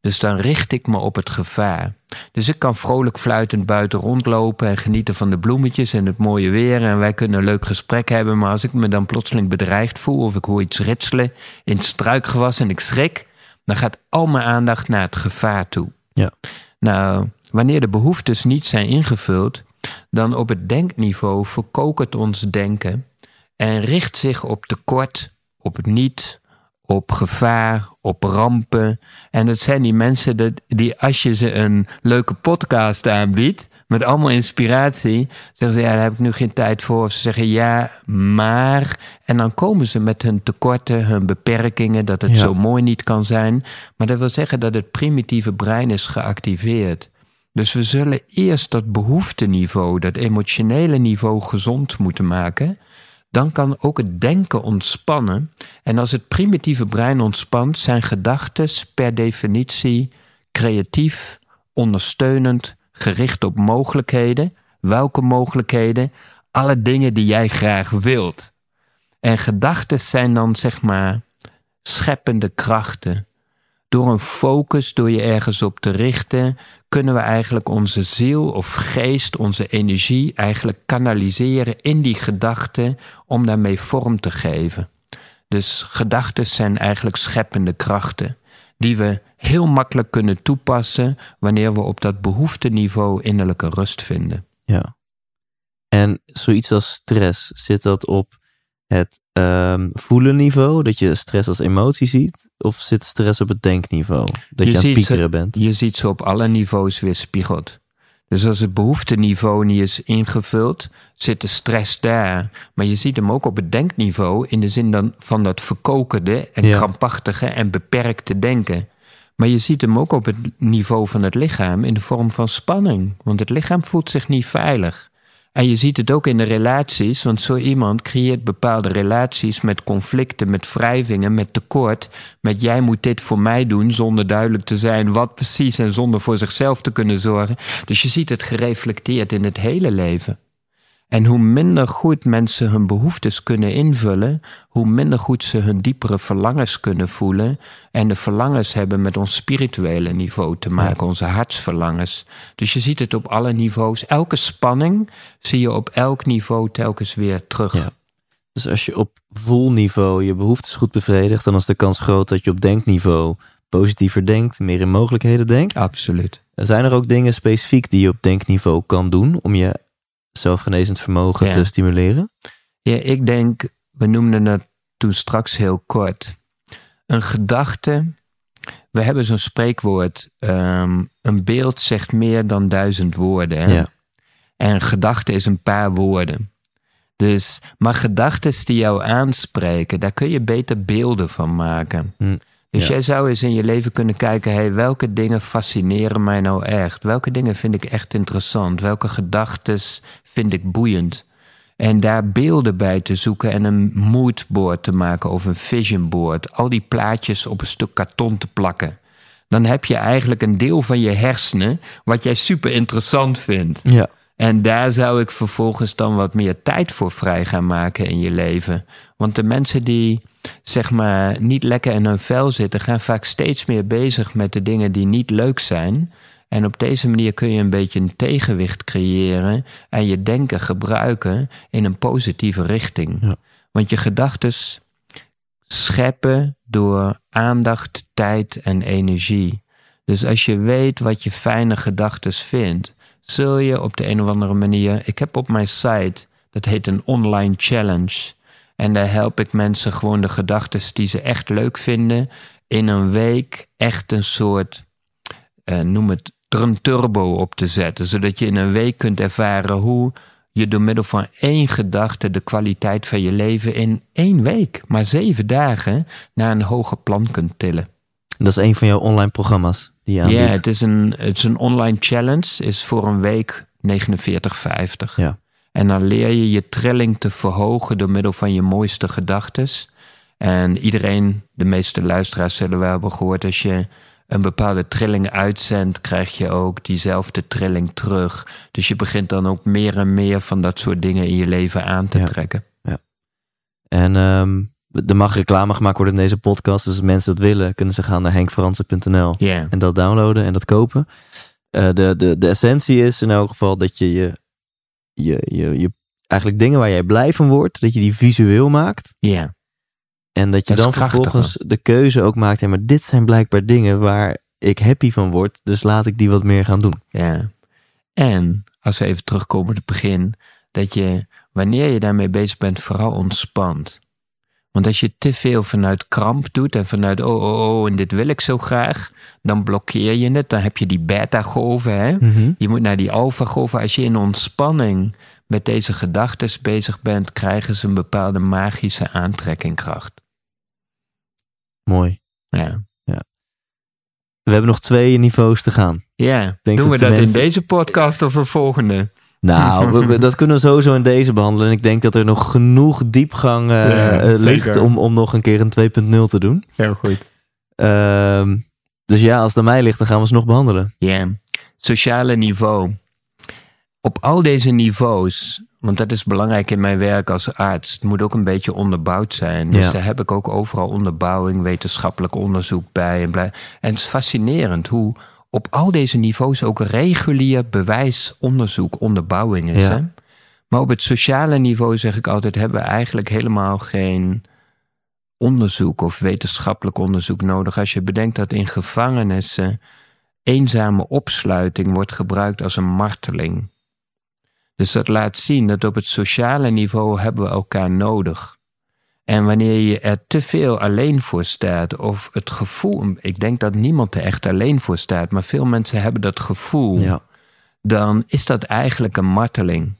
S3: Dus dan richt ik me op het gevaar. Dus ik kan vrolijk fluitend buiten rondlopen en genieten van de bloemetjes en het mooie weer. En wij kunnen een leuk gesprek hebben. Maar als ik me dan plotseling bedreigd voel of ik hoor iets ritselen in het struikgewas en ik schrik, dan gaat al mijn aandacht naar het gevaar toe.
S1: Ja.
S3: Nou, wanneer de behoeftes niet zijn ingevuld, dan op het denkniveau verkokert ons denken en richt zich op tekort, op het niet, op gevaar, op rampen. En het zijn die mensen dat- die, als je ze een leuke podcast aanbiedt, met allemaal inspiratie, zeggen ze, ja, daar heb ik nu geen tijd voor. Of ze zeggen, ja, maar. En dan komen ze met hun tekorten, hun beperkingen, dat het
S1: Ja.
S3: zo mooi niet kan zijn. Maar dat wil zeggen dat het primitieve brein is geactiveerd. Dus we zullen eerst dat behoefteniveau, dat emotionele niveau gezond moeten maken. Dan kan ook het denken ontspannen. En als het primitieve brein ontspant, zijn gedachten per definitie creatief, ondersteunend, gericht op mogelijkheden. Welke mogelijkheden? Alle dingen die jij graag wilt. En gedachten zijn dan zeg maar scheppende krachten. Door een focus, door je ergens op te richten, kunnen we eigenlijk onze ziel of geest, onze energie eigenlijk kanaliseren in die gedachten om daarmee vorm te geven. Dus gedachten zijn eigenlijk scheppende krachten die we heel makkelijk kunnen toepassen wanneer we op dat behoefteniveau innerlijke rust vinden.
S1: Ja. En zoiets als stress, zit dat op het ehm voelen niveau, dat je stress als emotie ziet? Of zit stress op het denkniveau, dat je,
S3: Je
S1: aan het
S3: ze-
S1: piekeren bent?
S3: Je ziet ze op alle niveaus weerspiegeld. Dus als het behoefteniveau niet is ingevuld, zit de stress daar. Maar je ziet hem ook op het denkniveau in de zin dan van dat verkokerde en
S1: Ja.
S3: krampachtige en beperkte denken. Maar je ziet hem ook op het niveau van het lichaam in de vorm van spanning. Want het lichaam voelt zich niet veilig. En je ziet het ook in de relaties, want zo iemand creëert bepaalde relaties met conflicten, met wrijvingen, met tekort. Met jij moet dit voor mij doen, zonder duidelijk te zijn wat precies en zonder voor zichzelf te kunnen zorgen. Dus je ziet het gereflecteerd in het hele leven. En hoe minder goed mensen hun behoeftes kunnen invullen, hoe minder goed ze hun diepere verlangens kunnen voelen. En de verlangens hebben met ons spirituele niveau te maken, onze hartsverlangens. Dus je ziet het op alle niveaus. Elke spanning zie je op elk niveau telkens weer terug.
S1: Ja. Dus als je op voelniveau je behoeftes goed bevredigt, dan is de kans groot dat je op denkniveau positiever denkt, meer in mogelijkheden denkt.
S3: Absoluut.
S1: Zijn er ook dingen specifiek die je op denkniveau kan doen om je zelfgenezend vermogen
S3: Ja.
S1: te stimuleren?
S3: Ja, ik denk, we noemden het toen straks heel kort. Een gedachte, we hebben zo'n spreekwoord, ehm, een beeld zegt meer dan duizend woorden. Hè?
S1: Ja.
S3: En een gedachte is een paar woorden. Dus, maar gedachten die jou aanspreken, daar kun je beter beelden van maken.
S1: Hm,
S3: Dus
S1: ja.
S3: jij zou eens in je leven kunnen kijken, hey, welke dingen fascineren mij nou echt? Welke dingen vind ik echt interessant? Welke gedachten vind ik boeiend? En daar beelden bij te zoeken en een moodboard te maken of een vision board. Al die plaatjes op een stuk karton te plakken. Dan heb je eigenlijk een deel van je hersenen wat jij super interessant vindt.
S1: Ja.
S3: En daar zou ik vervolgens dan wat meer tijd voor vrij gaan maken in je leven. Want de mensen die zeg maar niet lekker in hun vel zitten, gaan vaak steeds meer bezig met de dingen die niet leuk zijn. En op deze manier kun je een beetje een tegenwicht creëren en je denken gebruiken in een positieve richting.
S1: Ja.
S3: Want je gedachten scheppen door aandacht, tijd en energie. Dus als je weet wat je fijne gedachten vindt, zul je op de een of andere manier. Ik heb op mijn site, dat heet een online challenge. En daar help ik mensen gewoon de gedachten die ze echt leuk vinden, in een week echt een soort, eh, noem het, er een turbo op te zetten. Zodat je in een week kunt ervaren hoe je door middel van één gedachte de kwaliteit van je leven in één week, maar zeven dagen, naar een hoger plan kunt tillen.
S1: Dat is een van jouw online programma's die je
S3: Ja,
S1: aanbiedt.
S3: het is een, het is een online challenge. Is voor een week 49, 50.
S1: Ja.
S3: En dan leer je je trilling te verhogen door middel van je mooiste gedachtes. En iedereen, de meeste luisteraars zullen wel hebben gehoord, als je een bepaalde trilling uitzendt, krijg je ook diezelfde trilling terug. Dus je begint dan ook meer en meer van dat soort dingen in je leven aan te
S1: Ja.
S3: trekken.
S1: En ehm, er mag reclame gemaakt worden in deze podcast. Dus als mensen dat willen, kunnen ze gaan naar henkfransen.nl
S3: Ja,
S1: en dat downloaden en dat kopen. Eh, de, de, de essentie is in elk geval dat je je, je, je, je eigenlijk dingen waar jij blij van wordt, dat je die visueel maakt.
S3: ja,
S1: En dat je
S3: Dat
S1: dan
S3: krachtig,
S1: vervolgens de keuze ook maakt. Ja, maar dit zijn blijkbaar dingen waar ik happy van word. Dus laat ik die wat meer gaan doen.
S3: ja. En als we even terugkomen op het begin, dat je wanneer je daarmee bezig bent, vooral ontspant. Want als je te veel vanuit kramp doet en vanuit oh, oh, oh, en dit wil ik zo graag, dan blokkeer je het. Dan heb je die beta-golven, hè? Je moet naar die alfa-golven. Als je in ontspanning met deze gedachten bezig bent, krijgen ze een bepaalde magische aantrekkingkracht.
S1: Mooi.
S3: Ja,
S1: We hebben nog twee niveaus te gaan.
S3: ja.
S1: denk
S3: doen we
S1: dat
S3: in deze podcast of een volgende?
S1: Nou, we- we- dat kunnen we sowieso in deze behandelen. En ik denk dat er nog genoeg diepgang eh,
S3: Ja,
S1: eh, ligt om, om nog een keer een 2.0 te doen.
S3: Heel goed.
S1: Ehm, dus ja, als het aan mij ligt, dan gaan we ze nog behandelen.
S3: Ja, sociale niveau. Op al deze niveaus, want dat is belangrijk in mijn werk als arts, het moet ook een beetje onderbouwd zijn. Dus
S1: Ja.
S3: daar heb ik ook overal onderbouwing, wetenschappelijk onderzoek bij. En, blij. en het is fascinerend hoe op al deze niveaus ook regulier bewijsonderzoek, onderbouwing is.
S1: Ja.
S3: Hè? Maar op het sociale niveau zeg ik altijd, hebben we eigenlijk helemaal geen onderzoek of wetenschappelijk onderzoek nodig. Als je bedenkt dat in gevangenissen eenzame opsluiting wordt gebruikt als een marteling. Dus dat laat zien dat op het sociale niveau hebben we elkaar nodig. En wanneer je er te veel alleen voor staat, of het gevoel, ik denk dat niemand er echt alleen voor staat, maar veel mensen hebben dat gevoel,
S1: Ja.
S3: dan is dat eigenlijk een marteling.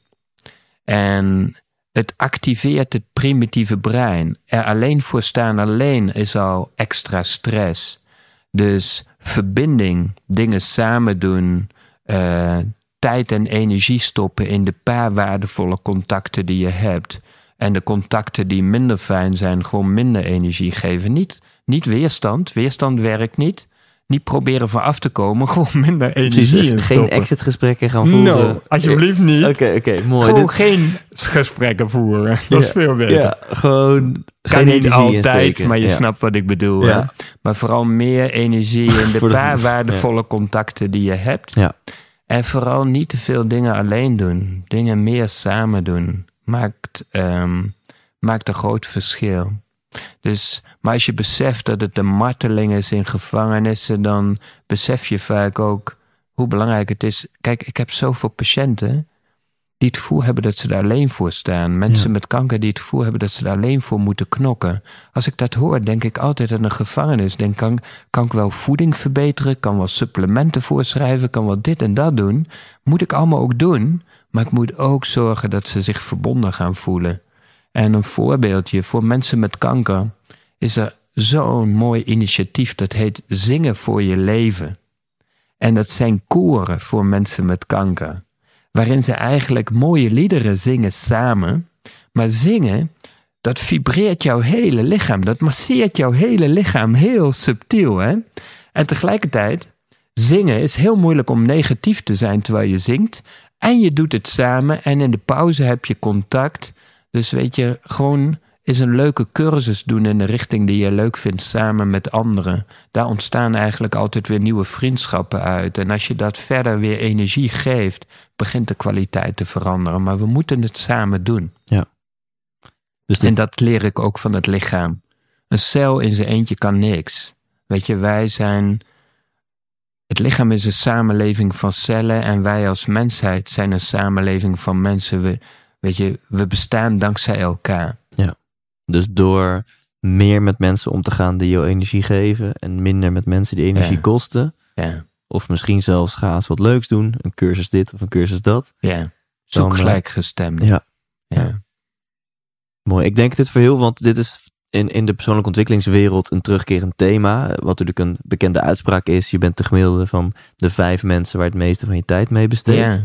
S3: En het activeert het primitieve brein. Er alleen voor staan alleen is al extra stress. Dus verbinding, dingen samen doen, eh, tijd en energie stoppen in de paar waardevolle contacten die je hebt. En de contacten die minder fijn zijn, gewoon minder energie geven. Niet, niet weerstand, weerstand werkt niet. Niet proberen van af te komen, gewoon minder energie
S1: Precies,
S3: in
S1: geen exitgesprekken gaan voeren.
S3: No, alsjeblieft niet.
S1: Oké, oké, mooi.
S3: Gewoon
S1: Dit-
S3: geen gesprekken voeren. Dat is veel beter.
S1: ja, gewoon
S3: kan
S1: geen
S3: niet
S1: energie
S3: altijd,
S1: insteken.
S3: maar je
S1: Ja.
S3: snapt wat ik bedoel.
S1: Ja.
S3: Hè? Maar vooral meer energie in de- paar waardevolle contacten die je hebt.
S1: Ja.
S3: En vooral niet te veel dingen alleen doen. Dingen meer samen doen. Maakt, ehm, maakt een groot verschil. Dus, maar als je beseft dat het een marteling is in gevangenissen, dan besef je vaak ook hoe belangrijk het is. Kijk, ik heb zoveel patiënten die het gevoel hebben dat ze er alleen voor staan. Mensen
S1: Ja.
S3: met kanker die het gevoel hebben dat ze er alleen voor moeten knokken. Als ik dat hoor, denk ik altijd aan een gevangenis. Denk, kan, kan ik wel voeding verbeteren? Kan wel supplementen voorschrijven? Kan wel dit en dat doen? Moet ik allemaal ook doen? Maar ik moet ook zorgen dat ze zich verbonden gaan voelen. En een voorbeeldje voor mensen met kanker is er zo'n mooi initiatief dat heet Zingen voor je leven. En dat zijn koren voor mensen met kanker, waarin ze eigenlijk mooie liederen zingen samen. Maar zingen, dat vibreert jouw hele lichaam, dat masseert jouw hele lichaam heel subtiel. Hè? En tegelijkertijd, zingen is heel moeilijk om negatief te zijn terwijl je zingt. En je doet het samen en in de pauze heb je contact. Dus weet je, gewoon is een leuke cursus doen in de richting die je leuk vindt samen met anderen. Daar ontstaan eigenlijk altijd weer nieuwe vriendschappen uit. En als je dat verder weer energie geeft, begint de kwaliteit te veranderen. Maar we moeten het samen doen.
S1: Dus
S3: En dat leer ik ook van het lichaam. Een cel in zijn eentje kan niks. Weet je, wij zijn. Het lichaam is een samenleving van cellen en wij als mensheid zijn een samenleving van mensen. We, weet je, we bestaan dankzij elkaar.
S1: Dus door meer met mensen om te gaan die jou energie geven en minder met mensen die energie
S3: Ja.
S1: kosten.
S3: Ja,
S1: Of misschien zelfs ga eens wat leuks doen. Een cursus dit of een cursus dat.
S3: ja. Zoek
S1: eh,
S3: gelijkgestemd.
S1: Ja.
S3: ja.
S1: Mooi. Ik denk dit voor heel, want dit is in, in de persoonlijke ontwikkelingswereld een terugkerend thema. Wat natuurlijk een bekende uitspraak is. Je bent de gemiddelde van de vijf mensen waar het meeste van je tijd mee besteedt.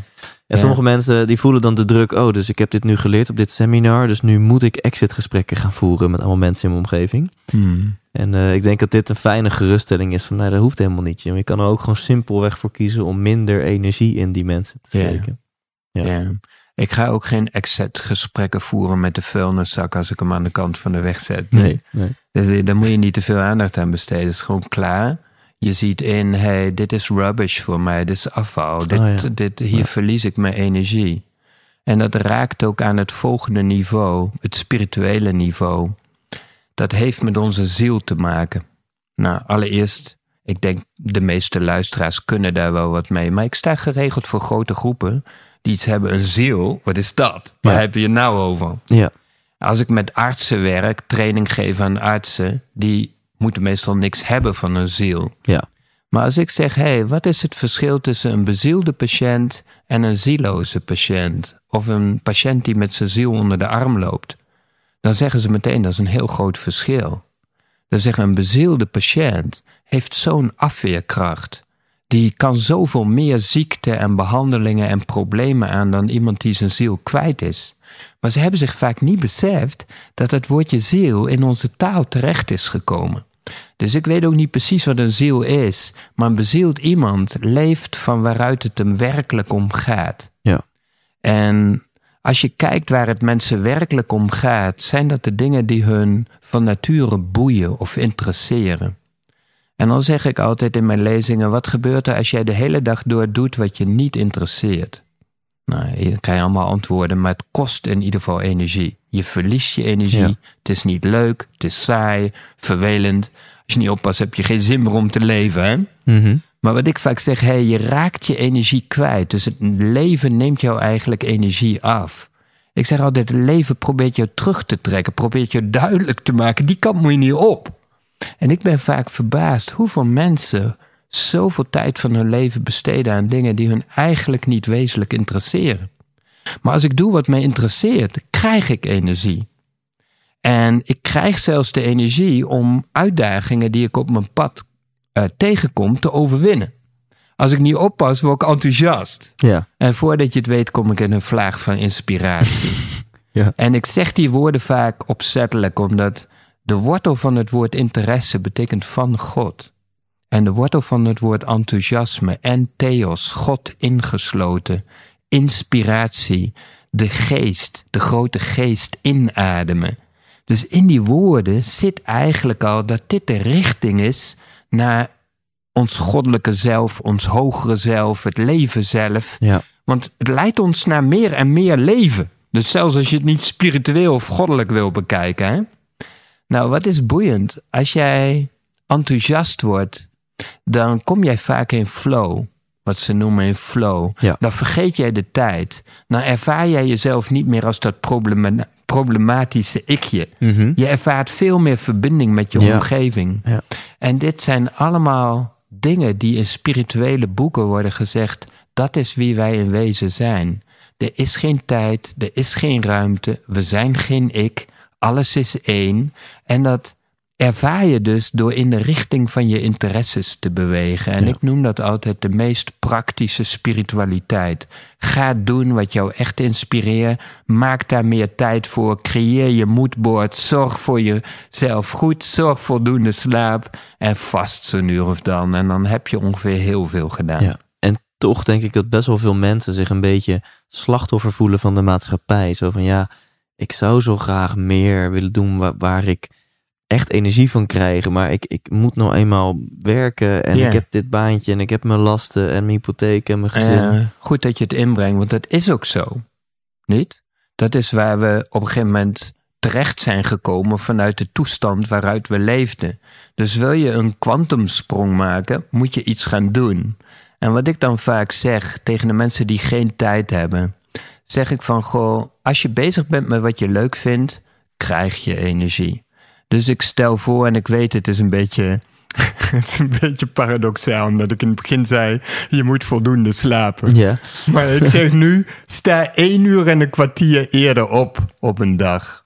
S1: En sommige mensen die voelen dan de druk. Oh, dus ik heb dit nu geleerd op dit seminar. Dus nu moet ik exitgesprekken gaan voeren met allemaal mensen in mijn omgeving.
S3: Hmm.
S1: En eh, ik denk dat dit een fijne geruststelling is van, nou, dat hoeft helemaal niet. Je kan er ook gewoon simpelweg voor kiezen om minder energie in die mensen te steken. Ja.
S3: Ja. Ik ga ook geen exit gesprekken voeren met de vuilniszak als ik hem aan de kant van de weg zet.
S1: Nee, nee.
S3: Dus eh, daar moet je niet te veel aandacht aan besteden. Het is gewoon klaar. Je ziet in, hey, dit is rubbish voor mij, dit is afval. Dit,
S1: Oh ja.
S3: dit, hier verlies ik mijn energie. En dat raakt ook aan het volgende niveau, het spirituele niveau. Dat heeft met onze ziel te maken. Nou, allereerst, ik denk de meeste luisteraars kunnen daar wel wat mee. Maar ik sta geregeld voor grote groepen iets hebben, een ziel. Wat is dat? Waar
S1: Ja.
S3: heb je het nou over?
S1: Ja,
S3: Als ik met artsen werk, training geef aan artsen, die moeten meestal niks hebben van een ziel.
S1: ja,
S3: Maar als ik zeg, hé, hey, wat is het verschil tussen een bezielde patiënt en een zieloze patiënt? Of een patiënt die met zijn ziel onder de arm loopt? Dan zeggen ze meteen, dat is een heel groot verschil. Dan zeggen een bezielde patiënt heeft zo'n afweerkracht. Die kan zoveel meer ziekte en behandelingen en problemen aan dan iemand die zijn ziel kwijt is. Maar ze hebben zich vaak niet beseft dat het woordje ziel in onze taal terecht is gekomen. Dus ik weet ook niet precies wat een ziel is, maar een bezield iemand leeft van waaruit het hem werkelijk om gaat.
S1: ja,
S3: En als je kijkt waar het mensen werkelijk om gaat, zijn dat de dingen die hun van nature boeien of interesseren. En dan zeg ik altijd in mijn lezingen: wat gebeurt er als jij de hele dag door doet wat je niet interesseert? Nou, dan krijg je allemaal antwoorden, maar het kost in ieder geval energie. Je verliest je energie,
S1: Ja.
S3: het is niet leuk, het is saai, vervelend. Als je niet oppast, heb je geen zin meer om te leven. Hè?
S1: Mhm.
S3: Maar wat ik vaak zeg, hey, je raakt je energie kwijt. Dus het leven neemt jou eigenlijk energie af. Ik zeg altijd, het leven probeert jou terug te trekken. Probeert je duidelijk te maken, die kant moet je niet op. En ik ben vaak verbaasd hoeveel mensen zoveel tijd van hun leven besteden aan dingen die hun eigenlijk niet wezenlijk interesseren. Maar als ik doe wat mij interesseert, krijg ik energie. En ik krijg zelfs de energie om uitdagingen die ik op mijn pad eh, tegenkom te overwinnen. Als ik niet oppas, word ik enthousiast.
S1: ja,
S3: En voordat je het weet, kom ik in een vlaag van inspiratie.
S1: Ja.
S3: En ik zeg die woorden vaak opzettelijk, omdat de wortel van het woord interesse betekent van God. En de wortel van het woord enthousiasme en theos, God ingesloten, inspiratie, de geest, de grote geest inademen. Dus in die woorden zit eigenlijk al dat dit de richting is naar ons goddelijke zelf, ons hogere zelf, het leven zelf.
S1: ja,
S3: Want het leidt ons naar meer en meer leven. Dus zelfs als je het niet spiritueel of goddelijk wil bekijken. Hè? Nou, wat is boeiend? Als jij enthousiast wordt, dan kom jij vaak in flow. Wat ze noemen in flow.
S1: Ja.
S3: Dan vergeet jij de tijd. Dan ervaar jij jezelf niet meer als dat problema- problematische ikje.
S1: Mhm.
S3: Je ervaart veel meer verbinding met je
S1: Ja.
S3: omgeving.
S1: Ja.
S3: En dit zijn allemaal dingen die in spirituele boeken worden gezegd. Dat is wie wij in wezen zijn. Er is geen tijd, er is geen ruimte, we zijn geen ik, alles is één. En dat ervaar je dus door in de richting van je interesses te bewegen. En
S1: Ja.
S3: ik noem dat altijd de meest praktische spiritualiteit. Ga doen wat jou echt inspireert. Maak daar meer tijd voor. Creëer je moodboard. Zorg voor jezelf goed. Zorg voor voldoende slaap. En vast zo'n uur of dan. En dan heb je ongeveer heel veel gedaan.
S1: ja. En toch denk ik dat best wel veel mensen zich een beetje slachtoffer voelen van de maatschappij. Zo van ja, ik zou zo graag meer willen doen waar, waar ik echt energie van krijg. Maar ik, ik moet nou eenmaal werken en ik heb dit baantje en ik heb mijn lasten en mijn hypotheek en mijn gezin.
S3: Eh, goed dat je het inbrengt, want dat is ook zo. Niet? Dat is waar we op een gegeven moment terecht zijn gekomen vanuit de toestand waaruit we leefden. Dus wil je een kwantumsprong maken, moet je iets gaan doen. En wat ik dan vaak zeg tegen de mensen die geen tijd hebben, zeg ik van goh, als je bezig bent met wat je leuk vindt, krijg je energie. Dus ik stel voor, en ik weet het is een beetje, het is een beetje paradoxaal, omdat ik in het begin zei, je moet voldoende slapen.
S1: Ja,
S3: Maar ik zeg nu, sta één uur en een kwartier eerder op op een dag.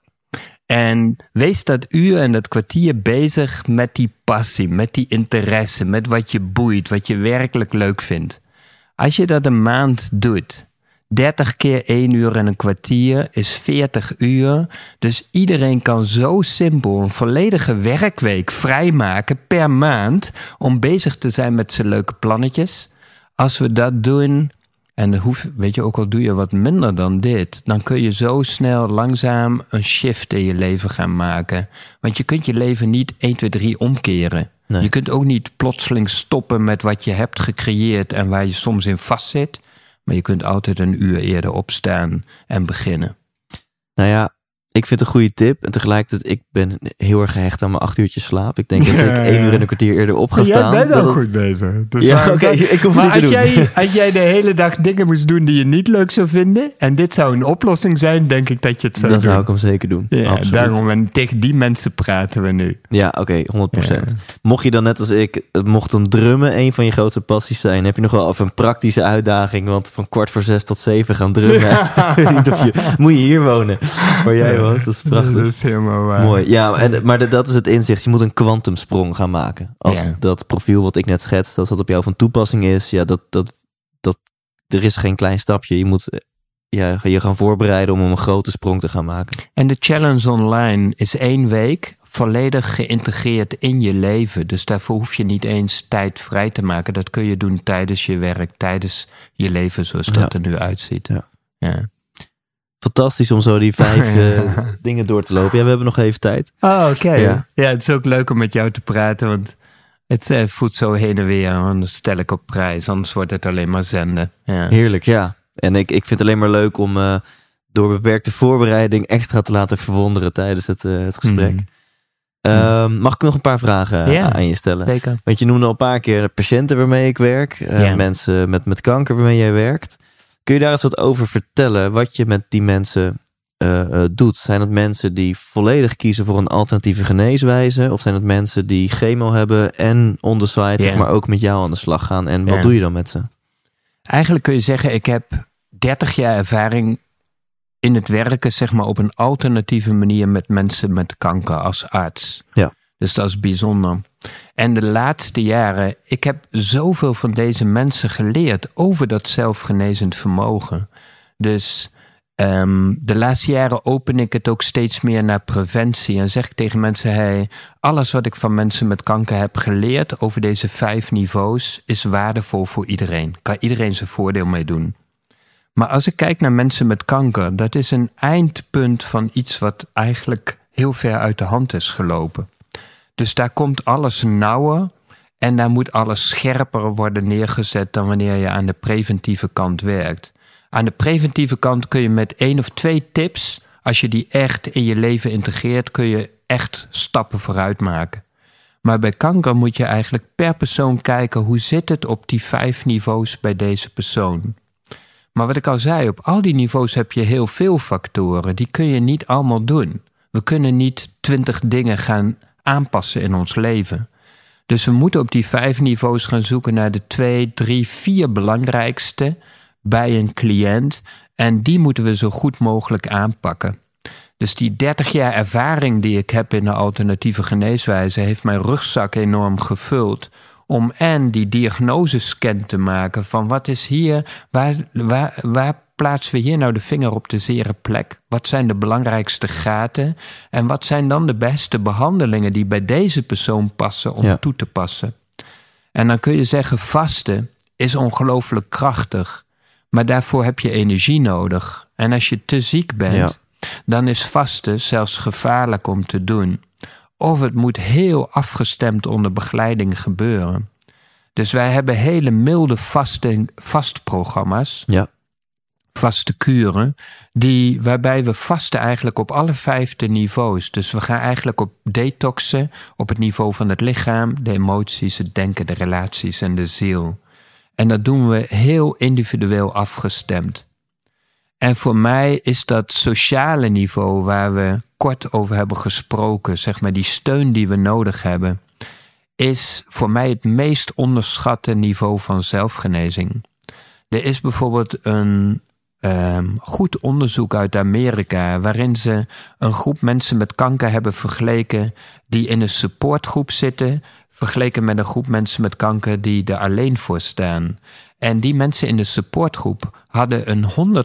S3: En wees dat uur en dat kwartier bezig met die passie, met die interesse, met wat je boeit, wat je werkelijk leuk vindt. Als je dat een maand doet, 30 keer 1 uur en een kwartier is 40 uur. Dus iedereen kan zo simpel een volledige werkweek vrijmaken per maand om bezig te zijn met zijn leuke plannetjes. Als we dat doen, en hoef, weet je, ook al doe je wat minder dan dit, dan kun je zo snel langzaam een shift in je leven gaan maken. Want je kunt je leven niet 1, 2, 3 omkeren.
S1: Nee.
S3: Je kunt ook niet plotseling stoppen met wat je hebt gecreëerd en waar je soms in vastzit. Maar je kunt altijd een uur eerder opstaan en beginnen.
S1: Nou ja, ik vind het een goede tip. En tegelijkertijd, ik ben heel erg gehecht aan mijn acht uurtjes slaap. Ik denk dat
S3: Ja,
S1: ik één uur en een kwartier eerder op ga staan. dat het-
S3: bezig. Dus
S1: Ja, oké, ik hoef
S3: maar
S1: niet te
S3: als
S1: doen.
S3: jij, als jij de hele dag dingen moest doen die je niet leuk zou vinden... en dit zou een oplossing zijn, denk ik dat je het zou
S1: Dan
S3: doen.
S1: zou ik hem zeker doen.
S3: Ja,
S1: Absoluut.
S3: daarom en tegen die mensen praten we nu.
S1: Ja, oké, 100%. Mocht je dan net als ik, eh, mocht dan drummen een van je grootste passies zijn, heb je nog wel even een praktische uitdaging. Want van kwart voor zes tot zeven gaan drummen. Ik weet niet of je, moet je hier wonen, waar jij Dat is prachtig.
S3: Dat is helemaal waar.
S1: Mooi. Ja, en, maar dat is het inzicht. Je moet een kwantumsprong gaan maken. Als
S3: Ja.
S1: dat profiel wat ik net schetste, als dat op jou van toepassing is, ja, dat, dat, dat, er is geen klein stapje. Je moet ja, je gaan voorbereiden om een grote sprong te gaan maken.
S3: En de challenge online is één week volledig geïntegreerd in je leven. Dus daarvoor hoef je niet eens tijd vrij te maken. Dat kun je doen tijdens je werk, tijdens je leven zoals dat
S1: Ja.
S3: er nu uitziet.
S1: Ja.
S3: Ja.
S1: Fantastisch om zo die vijf eh, dingen door te lopen. Ja, we hebben nog even tijd.
S3: Oh, oké.
S1: Ja.
S3: Ja. het is ook leuk om met jou te praten, want het eh, voelt zo heen en weer. Anders stel ik op prijs, anders wordt het alleen maar zenden. Ja.
S1: Heerlijk, ja. En ik, ik vind het alleen maar leuk om eh, door beperkte voorbereiding extra te laten verwonderen tijdens het, het gesprek.
S3: Hmm.
S1: Ehm, mag ik nog een paar vragen
S3: Ja.
S1: aan je stellen?
S3: Zeker.
S1: Want je noemde al een paar keer de patiënten waarmee ik werk. Mensen met, met kanker waarmee jij werkt. Kun je daar eens wat over vertellen? Wat je met die mensen eh, eh, doet? Zijn het mensen die volledig kiezen voor een alternatieve geneeswijze? Of zijn het mensen die chemo hebben en on the side,
S3: Ja.
S1: zeg maar, ook met jou aan de slag gaan? En wat doe je dan met ze?
S3: Eigenlijk kun je zeggen, ik heb 30 jaar ervaring in het werken, zeg maar, op een alternatieve manier met mensen met kanker als arts.
S1: Ja.
S3: Dus dat is bijzonder. En de laatste jaren, ik heb zoveel van deze mensen geleerd over dat zelfgenezend vermogen. Dus ehm, de laatste jaren open ik het ook steeds meer naar preventie. En zeg ik tegen mensen: hey, alles wat ik van mensen met kanker heb geleerd over deze vijf niveaus is waardevol voor iedereen. Kan iedereen zijn voordeel mee doen. Maar als ik kijk naar mensen met kanker, dat is een eindpunt van iets wat eigenlijk heel ver uit de hand is gelopen. Dus daar komt alles nauwer en daar moet alles scherper worden neergezet dan wanneer je aan de preventieve kant werkt. Aan de preventieve kant kun je met één of twee tips, als je die echt in je leven integreert, kun je echt stappen vooruit maken. Maar bij kanker moet je eigenlijk per persoon kijken hoe zit het op die vijf niveaus bij deze persoon. Maar wat ik al zei, op al die niveaus heb je heel veel factoren. Die kun je niet allemaal doen. We kunnen niet twintig dingen gaan aanpassen in ons leven. Dus we moeten op die vijf niveaus gaan zoeken naar de twee, drie, vier belangrijkste bij een cliënt. En die moeten we zo goed mogelijk aanpakken. Dus die 30 jaar ervaring die ik heb in de alternatieve geneeswijze heeft mijn rugzak enorm gevuld. Om en die diagnosescan te maken van wat is hier, waar, waar, waar plaatsen we hier nou de vinger op de zere plek? Wat zijn de belangrijkste gaten? En wat zijn dan de beste behandelingen die bij deze persoon passen om
S1: Ja.
S3: toe te passen? En dan kun je zeggen, vasten is ongelooflijk krachtig. Maar daarvoor heb je energie nodig. En als je te ziek bent,
S1: Ja.
S3: dan is vasten zelfs gevaarlijk om te doen. Of het moet heel afgestemd onder begeleiding gebeuren. Dus wij hebben hele milde vasting, vastprogramma's,
S1: Ja.
S3: vaste kuren, die, waarbij we vasten eigenlijk op alle vijfde niveaus. Dus we gaan eigenlijk op detoxen op het niveau van het lichaam, de emoties, het denken, de relaties en de ziel. En dat doen we heel individueel afgestemd. En voor mij is dat sociale niveau waar we kort over hebben gesproken, zeg maar die steun die we nodig hebben, is voor mij het meest onderschatte niveau van zelfgenezing. Er is bijvoorbeeld een ehm, goed onderzoek uit Amerika, waarin ze een groep mensen met kanker hebben vergeleken die in een supportgroep zitten, vergeleken met een groep mensen met kanker die er alleen voor staan. En die mensen in de supportgroep hadden een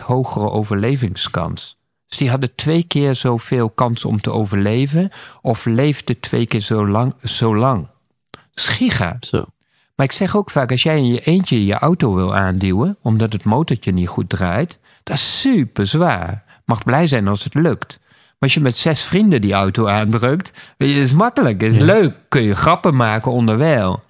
S3: 100% hogere overlevingskans. Dus die hadden twee keer zoveel kans om te overleven, of leefden twee keer zo lang. Zo lang. Giga.
S1: Zo.
S3: Maar ik zeg ook vaak, als jij in je eentje je auto wil aanduwen, omdat het motortje niet goed draait, dat is super zwaar. Mag blij zijn als het lukt. Maar als je met zes vrienden die auto aandrukt, weet je, is makkelijk, is leuk. Kun je grappen maken onderwijl.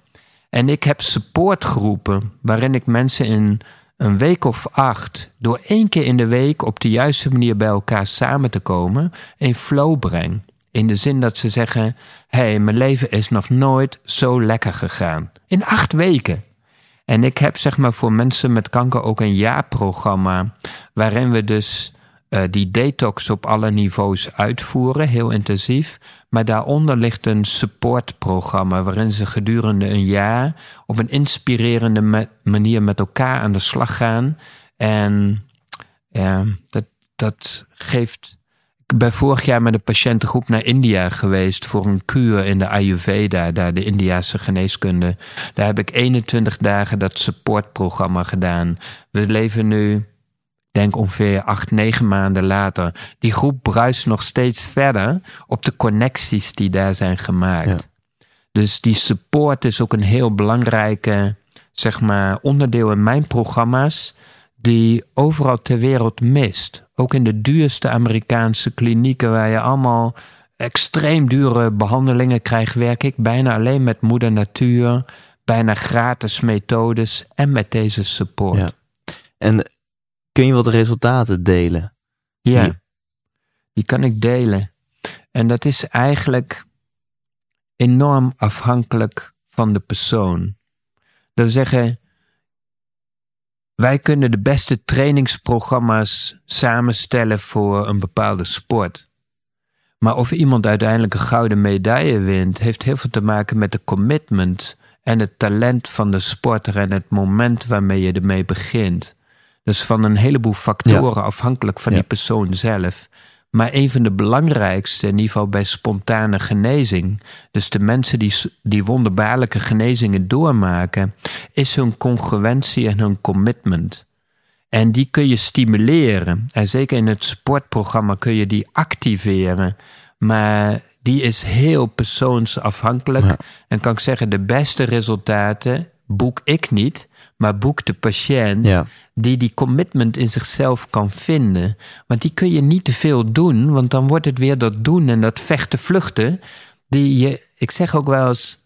S3: En ik heb supportgroepen waarin ik mensen in een week of acht, door één keer in de week op de juiste manier bij elkaar samen te komen, in flow breng. In de zin dat ze zeggen: hé, hey, mijn leven is nog nooit zo lekker gegaan. In acht weken. En ik heb zeg maar voor mensen met kanker ook een jaarprogramma. Waarin we dus uh, die detox op alle niveaus uitvoeren, heel intensief. Maar daaronder ligt een supportprogramma waarin ze gedurende een jaar op een inspirerende manier met elkaar aan de slag gaan. En dat, dat geeft. Ik ben vorig jaar met een patiëntengroep naar India geweest voor een kuur in de Ayurveda, daar de Indiase geneeskunde. Daar heb ik 21 dagen dat supportprogramma gedaan. We leven nu denk ongeveer acht, negen maanden later. Die groep bruist nog steeds verder op de connecties die daar zijn gemaakt. Dus die support is ook een heel belangrijke, zeg maar, onderdeel in mijn programma's. Die overal ter wereld mist. Ook in de duurste Amerikaanse klinieken, waar je allemaal extreem dure behandelingen krijgt, werk ik bijna alleen met moeder natuur, bijna gratis methodes en met deze support. Ja.
S1: En Kun je wat resultaten delen?
S3: Ja, die kan ik delen. En dat is eigenlijk enorm afhankelijk van de persoon. Dat wil zeggen, wij kunnen de beste trainingsprogramma's samenstellen voor een bepaalde sport. Maar of iemand uiteindelijk een gouden medaille wint, heeft heel veel te maken met de commitment en het talent van de sporter en het moment waarmee je ermee begint. Dus van een heleboel factoren afhankelijk van die persoon zelf. Maar een van de belangrijkste, in ieder geval bij spontane genezing, dus de mensen die, die wonderbaarlijke genezingen doormaken, is hun congruentie en hun commitment. En die kun je stimuleren. En zeker in het sportprogramma kun je die activeren. Maar die is heel persoonsafhankelijk. En kan ik zeggen, de beste resultaten boek ik niet maar boek de patiënt die die commitment in zichzelf kan vinden. Want die kun je niet te veel doen, want dan wordt het weer dat doen en dat vechten, vluchten. Die je, ik zeg ook wel eens,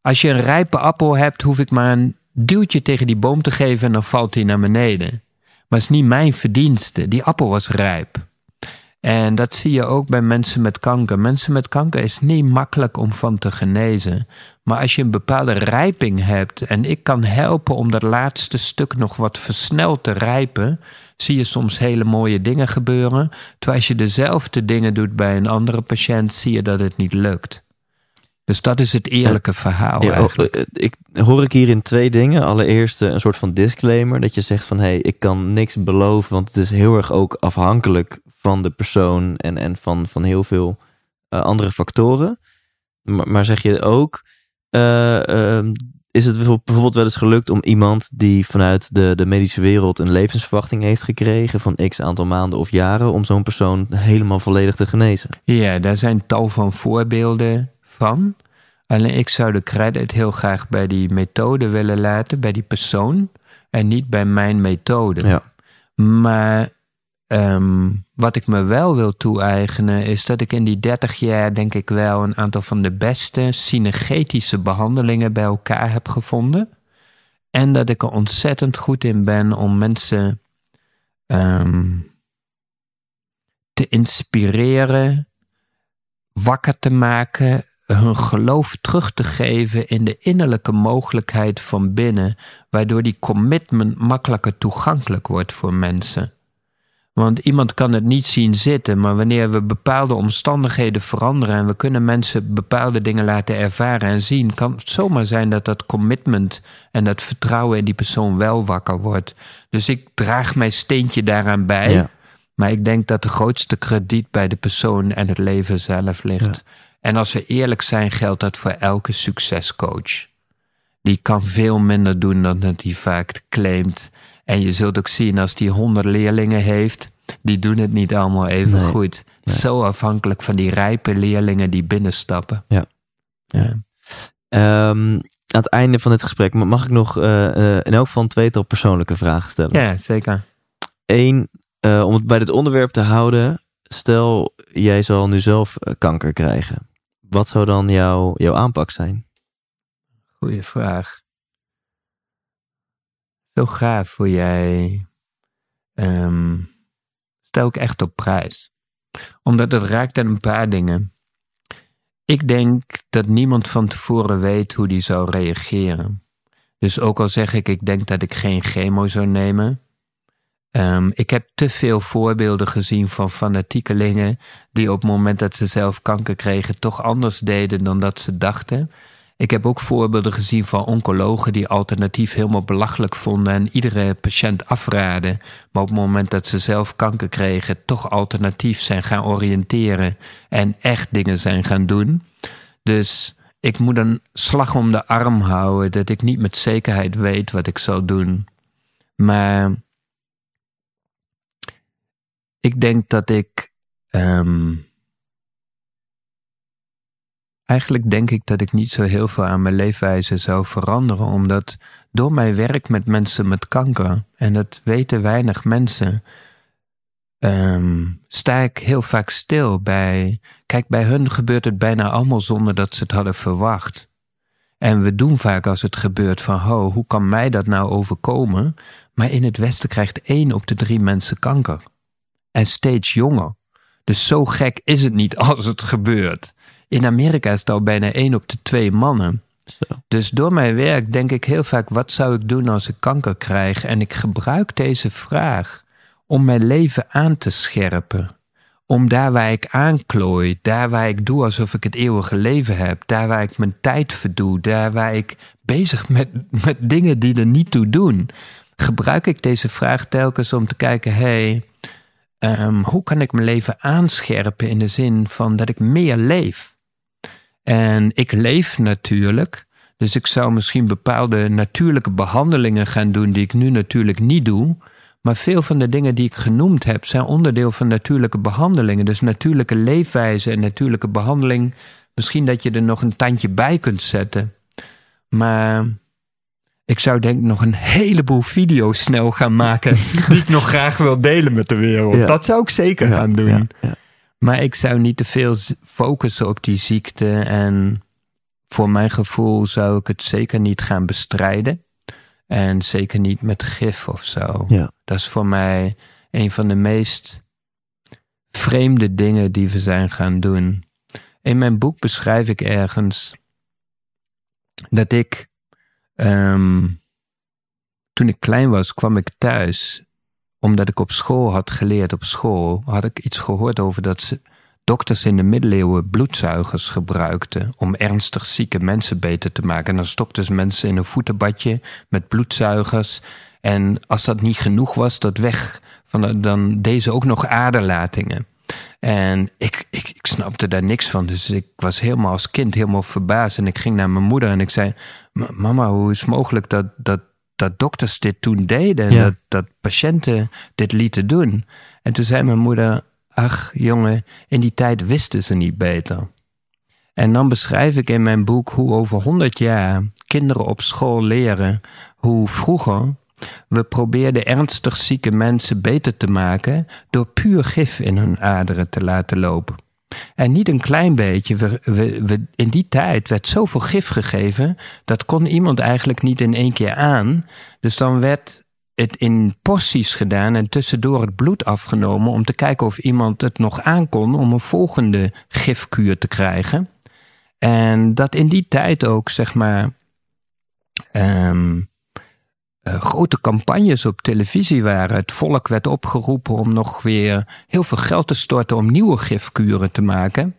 S3: als je een rijpe appel hebt, hoef ik maar een duwtje tegen die boom te geven en dan valt hij naar beneden. Maar het is niet mijn verdienste. Die appel was rijp. En dat zie je ook bij mensen met kanker. Mensen met kanker is niet makkelijk om van te genezen. Maar als je een bepaalde rijping hebt en ik kan helpen om dat laatste stuk nog wat versneld te rijpen, zie je soms hele mooie dingen gebeuren. Terwijl als je dezelfde dingen doet bij een andere patiënt, zie je dat het niet lukt. Dus dat is het eerlijke verhaal. Ja, eigenlijk.
S1: Eh, ik hoor ik hierin twee dingen. Allereerst eh, een soort van disclaimer. Dat je zegt van hé, hey, ik kan niks beloven. Want het is heel erg ook afhankelijk van de persoon en, en van, van heel veel uh, andere factoren. Maar, maar, zeg je ook, uh, uh, is het bijvoorbeeld wel eens gelukt om iemand die vanuit de, de medische wereld een levensverwachting heeft gekregen van x aantal maanden of jaren, om zo'n persoon helemaal volledig te genezen?
S3: Ja, daar zijn tal van voorbeelden van. Alleen ik zou de credit heel graag bij die methode willen laten, bij die persoon, en niet bij mijn methode.
S1: Ja.
S3: Maar Um, wat ik me wel wil toe-eigenen is dat ik in die 30 jaar denk ik wel een aantal van de beste synergetische behandelingen bij elkaar heb gevonden. En dat ik er ontzettend goed in ben om mensen um, te inspireren, wakker te maken, hun geloof terug te geven in de innerlijke mogelijkheid van binnen, waardoor die commitment makkelijker toegankelijk wordt voor mensen. Want iemand kan het niet zien zitten, maar wanneer we bepaalde omstandigheden veranderen en we kunnen mensen bepaalde dingen laten ervaren en zien, kan het zomaar zijn dat dat commitment en dat vertrouwen in die persoon wel wakker wordt. Dus ik draag mijn steentje daaraan bij.
S1: Ja.
S3: Maar ik denk dat de grootste krediet bij de persoon en het leven zelf ligt. En als we eerlijk zijn, geldt dat voor elke succescoach. Die kan veel minder doen dan dat hij vaak claimt. En je zult ook zien als die honderd leerlingen heeft, die doen het niet allemaal even
S1: Nee,
S3: goed. Zo afhankelijk van die rijpe leerlingen die binnenstappen.
S1: Ja.
S3: ja.
S1: Ehm, aan het einde van dit gesprek ma- mag ik nog eh, eh, in elk geval een tweetal persoonlijke vragen stellen.
S3: Ja, zeker.
S1: Eén, eh, om het bij dit onderwerp te houden. Stel, jij zal nu zelf kanker krijgen. Wat zou dan jouw, jouw aanpak zijn?
S3: Goeie vraag. Zo gaaf hoe jij. ehm, stel ik echt op prijs. Omdat het raakt aan een paar dingen. Ik denk dat niemand van tevoren weet hoe die zou reageren. Dus ook al zeg ik, ik denk dat ik geen chemo zou nemen. Ehm, ik heb te veel voorbeelden gezien van fanatiekelingen die op het moment dat ze zelf kanker kregen toch anders deden dan dat ze dachten. Ik heb ook voorbeelden gezien van oncologen die alternatief helemaal belachelijk vonden en iedere patiënt afraden. Maar op het moment dat ze zelf kanker kregen, toch alternatief zijn gaan oriënteren en echt dingen zijn gaan doen. Dus ik moet een slag om de arm houden dat ik niet met zekerheid weet wat ik zal doen. Maar ik denk dat ik. ehm, eigenlijk denk ik dat ik niet zo heel veel aan mijn leefwijze zou veranderen, omdat door mijn werk met mensen met kanker, en dat weten weinig mensen, ehm, sta ik heel vaak stil bij. Kijk, bij hun gebeurt het bijna allemaal zonder dat ze het hadden verwacht. En we doen vaak als het gebeurt van, ho, hoe kan mij dat nou overkomen? Maar in het Westen krijgt één op de drie mensen kanker. En steeds jonger. Dus zo gek is het niet als het gebeurt. In Amerika is het al bijna één op de twee mannen.
S1: Zo.
S3: Dus door mijn werk denk ik heel vaak: wat zou ik doen als ik kanker krijg? En ik gebruik deze vraag om mijn leven aan te scherpen. Om daar waar ik aanklooi, daar waar ik doe alsof ik het eeuwige leven heb, daar waar ik mijn tijd verdoe, daar waar ik bezig met, met dingen die er niet toe doen, gebruik ik deze vraag telkens om te kijken: hé, hey, ehm, hoe kan ik mijn leven aanscherpen in de zin van dat ik meer leef? En ik leef natuurlijk. Dus ik zou misschien bepaalde natuurlijke behandelingen gaan doen die ik nu natuurlijk niet doe. Maar veel van de dingen die ik genoemd heb zijn onderdeel van natuurlijke behandelingen. Dus natuurlijke leefwijze en natuurlijke behandeling. Misschien dat je er nog een tandje bij kunt zetten. Maar ik zou denk ik nog een heleboel video's snel gaan maken die ik nog graag wil delen met de wereld.
S1: Ja.
S3: Dat zou ik zeker gaan doen.
S1: Ja.
S3: Maar ik zou niet te veel focussen op die ziekte. En voor mijn gevoel zou ik het zeker niet gaan bestrijden. En zeker niet met gif of zo.
S1: Ja.
S3: Dat is voor mij een van de meest vreemde dingen die we zijn gaan doen. In mijn boek beschrijf ik ergens dat ik, ehm, toen ik klein was, kwam ik thuis omdat ik op school had geleerd, op school had ik iets gehoord over dat dokters in de middeleeuwen bloedzuigers gebruikten om ernstig zieke mensen beter te maken. En dan stopten ze mensen in een voetenbadje met bloedzuigers. En als dat niet genoeg was, dat weg, van dan deden ze ook nog aderlatingen. En ik, ik, ik snapte daar niks van. Dus ik was helemaal als kind helemaal verbaasd. En ik ging naar mijn moeder en ik zei: "Ma- Mama, hoe is het mogelijk dat, dat, dat dokters dit toen deden?
S1: Ja.
S3: dat, dat patiënten dit lieten doen? En toen zei mijn moeder: Ach, jongen, in die tijd wisten ze niet beter. En dan beschrijf ik in mijn boek hoe over 100 jaar kinderen op school leren hoe vroeger we probeerden ernstig zieke mensen beter te maken door puur gif in hun aderen te laten lopen. En niet een klein beetje. We, in die tijd werd zoveel gif gegeven, dat kon iemand eigenlijk niet in één keer aan. Dus dan werd het in porties gedaan en tussendoor het bloed afgenomen om te kijken of iemand het nog aankon om een volgende gifkuur te krijgen. En dat in die tijd ook, zeg maar, ehm, eh, grote campagnes op televisie waren. Het volk werd opgeroepen om nog weer heel veel geld te storten om nieuwe gifkuren te maken.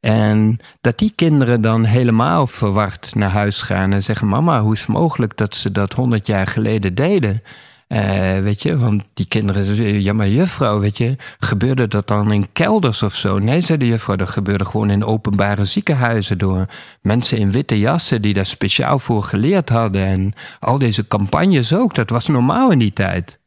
S3: En dat die kinderen dan helemaal verward naar huis gaan en zeggen: Mama, hoe is het mogelijk dat ze dat honderd jaar geleden deden? Uh, weet je, want die kinderen ja maar juffrouw, weet je, gebeurde dat dan in kelders of zo? Nee, zei de juffrouw, dat gebeurde gewoon in openbare ziekenhuizen door mensen in witte jassen die daar speciaal voor geleerd hadden. En al deze campagnes ook, dat was normaal in die tijd.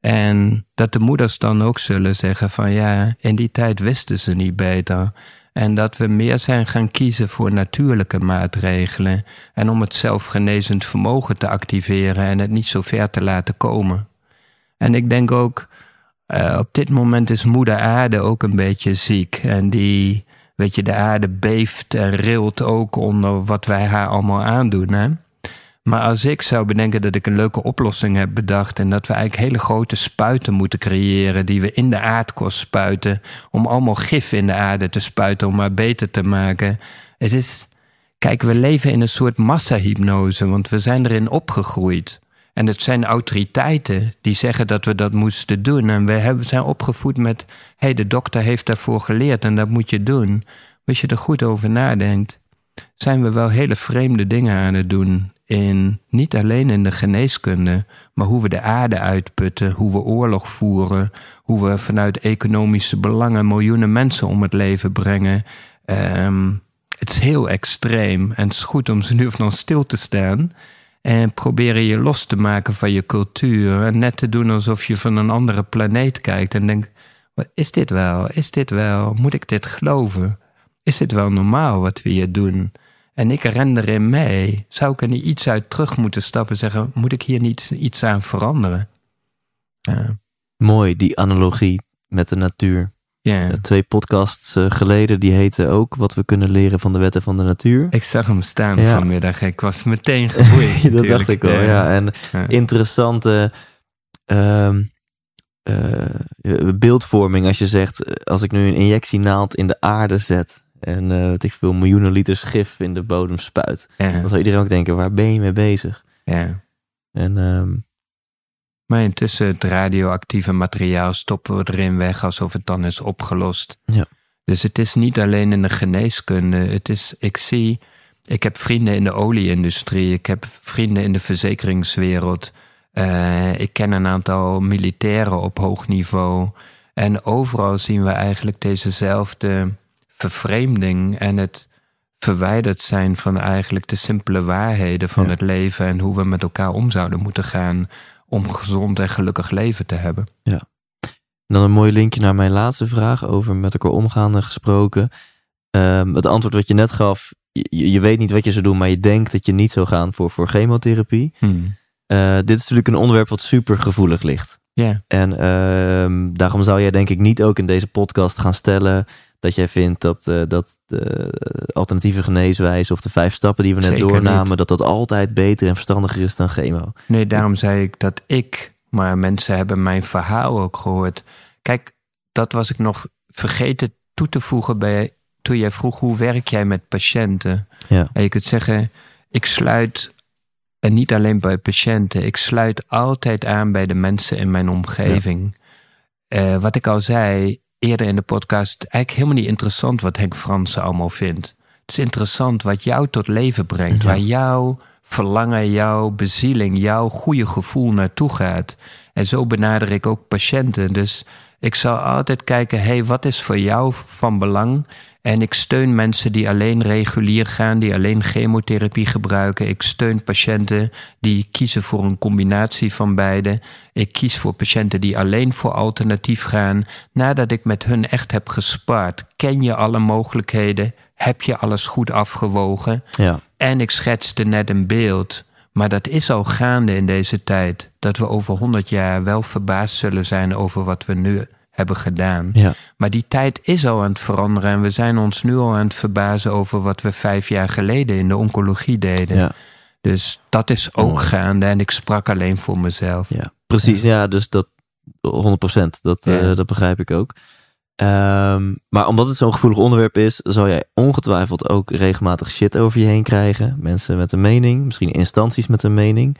S3: En dat de moeders dan ook zullen zeggen van ja, in die tijd wisten ze niet beter. En dat we meer zijn gaan kiezen voor natuurlijke maatregelen. En om het zelfgenezend vermogen te activeren en het niet zo ver te laten komen. En ik denk ook, uh, op dit moment is moeder aarde ook een beetje ziek. En die, weet je, de aarde beeft en rilt ook onder wat wij haar allemaal aandoen. Hè? Maar als ik zou bedenken dat ik een leuke oplossing heb bedacht en dat we eigenlijk hele grote spuiten moeten creëren die we in de aardkorst spuiten, om allemaal gif in de aarde te spuiten om maar beter te maken. Het is, kijk, we leven in een soort massahypnose, want we zijn erin opgegroeid. En het zijn autoriteiten die zeggen dat we dat moesten doen. En we hebben, zijn opgevoed met: hé, hey, de dokter heeft daarvoor geleerd en dat moet je doen. Als je er goed over nadenkt, zijn we wel hele vreemde dingen aan het doen in niet alleen in de geneeskunde, maar hoe we de aarde uitputten, hoe we oorlog voeren, hoe we vanuit economische belangen miljoenen mensen om het leven brengen. Um, het is heel extreem en het is goed om ze nu of dan stil te staan en proberen je los te maken van je cultuur en net te doen alsof je van een andere planeet kijkt en denkt: wat is dit wel? Is dit wel? Moet ik dit geloven? Is dit wel normaal wat we hier doen? En ik ren erin mee. Zou ik er niet iets uit terug moeten stappen en zeggen: moet ik hier niet iets aan veranderen?
S1: Ja. Mooi, die analogie met de natuur. Twee podcasts eh, geleden, die heten ook Wat we kunnen leren van de wetten van de natuur.
S3: Ik zag hem staan vanmiddag. Ik was meteen geboeid.
S1: dat dacht ik wel, ja. En interessante uh, uh, beeldvorming als je zegt, als ik nu een injectienaald in de aarde zet en uh, wat ik veel miljoenen liters gif in de bodem spuit. Dan zou iedereen ook denken, waar ben je mee bezig?
S3: Ja.
S1: En, um...
S3: maar intussen het radioactieve materiaal stoppen we erin weg alsof het dan is opgelost.
S1: Ja.
S3: Dus het is niet alleen in de geneeskunde. Het is, ik zie, ik heb vrienden in de olieindustrie, ik heb vrienden in de verzekeringswereld. Uh, ik ken een aantal militairen op hoog niveau. En overal zien we eigenlijk dezezelfde vervreemding en het verwijderd zijn van eigenlijk de simpele waarheden van het leven en hoe we met elkaar om zouden moeten gaan om een gezond en gelukkig leven te hebben.
S1: Ja. dan een mooi linkje naar mijn laatste vraag over met elkaar omgaande gesproken. Um, het antwoord wat je net gaf, je, je, weet niet wat je zou doen, maar je denkt dat je niet zou gaan voor, voor chemotherapie.
S3: Hmm.
S1: Uh, dit is natuurlijk een onderwerp wat super gevoelig ligt.
S3: Ja.
S1: En uh, daarom zou jij denk ik niet ook in deze podcast gaan stellen dat jij vindt dat, uh, dat de alternatieve geneeswijze of de vijf stappen die we net
S3: Zeker
S1: doornamen,
S3: niet.
S1: dat dat altijd beter en verstandiger is dan chemo.
S3: Nee, daarom zei ik dat ik, maar mensen hebben mijn verhaal ook gehoord. Kijk, dat was ik nog vergeten toe te voegen bij toen jij vroeg hoe werk jij met patiënten.
S1: Ja.
S3: En je kunt zeggen, ik sluit en niet alleen bij patiënten, ik sluit altijd aan bij de mensen in mijn omgeving. Ja. Uh, wat ik al zei, eerder in de podcast eigenlijk helemaal niet interessant wat Henk Fransen allemaal vindt. Het is interessant wat jou tot leven brengt, ja. waar jouw verlangen, jouw bezieling, jouw goede gevoel naartoe gaat. En zo benader ik ook patiënten. Dus ik zal altijd kijken, hé, hey, wat is voor jou van belang? En ik steun mensen die alleen regulier gaan, die alleen chemotherapie gebruiken. Ik steun patiënten die kiezen voor een combinatie van beide. Ik kies voor patiënten die alleen voor alternatief gaan. Nadat ik met hun echt heb gespaard, ken je alle mogelijkheden? Heb je alles goed afgewogen?
S1: Ja.
S3: En ik schetste net een beeld. Maar dat is al gaande in deze tijd. Dat we over honderd jaar wel verbaasd zullen zijn over wat we nu hebben gedaan.
S1: Ja.
S3: Maar die tijd is al aan het veranderen en we zijn ons nu al aan het verbazen over wat we vijf jaar geleden in de oncologie deden.
S1: Ja.
S3: Dus dat is ook oh. gaande en ik sprak alleen voor mezelf.
S1: Ja, precies. Ja, ja dus dat 100%. Dat, uh, dat begrijp ik ook. Um, maar omdat het zo'n gevoelig onderwerp is, zal jij ongetwijfeld ook regelmatig shit over je heen krijgen. Mensen met een mening, misschien instanties met een mening.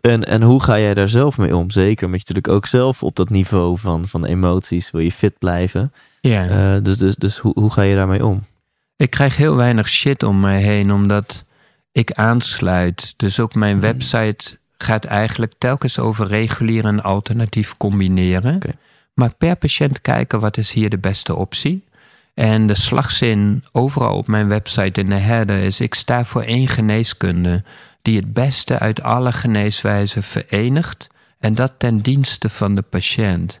S1: En, en hoe ga jij daar zelf mee om? Zeker omdat je natuurlijk ook zelf op dat niveau van, van emoties wil je fit blijven.
S3: Ja.
S1: Eh, dus dus, dus hoe, hoe ga je daarmee om?
S3: Ik krijg heel weinig shit om mij heen, omdat ik aansluit. Dus ook mijn
S1: Hmm.
S3: website gaat eigenlijk telkens over regulier en alternatief combineren.
S1: Oké.
S3: Maar per patiënt kijken wat is hier de beste optie. En de slagzin overal op mijn website in de header is: ik sta voor één geneeskunde die het beste uit alle geneeswijzen verenigt en dat ten dienste van de patiënt.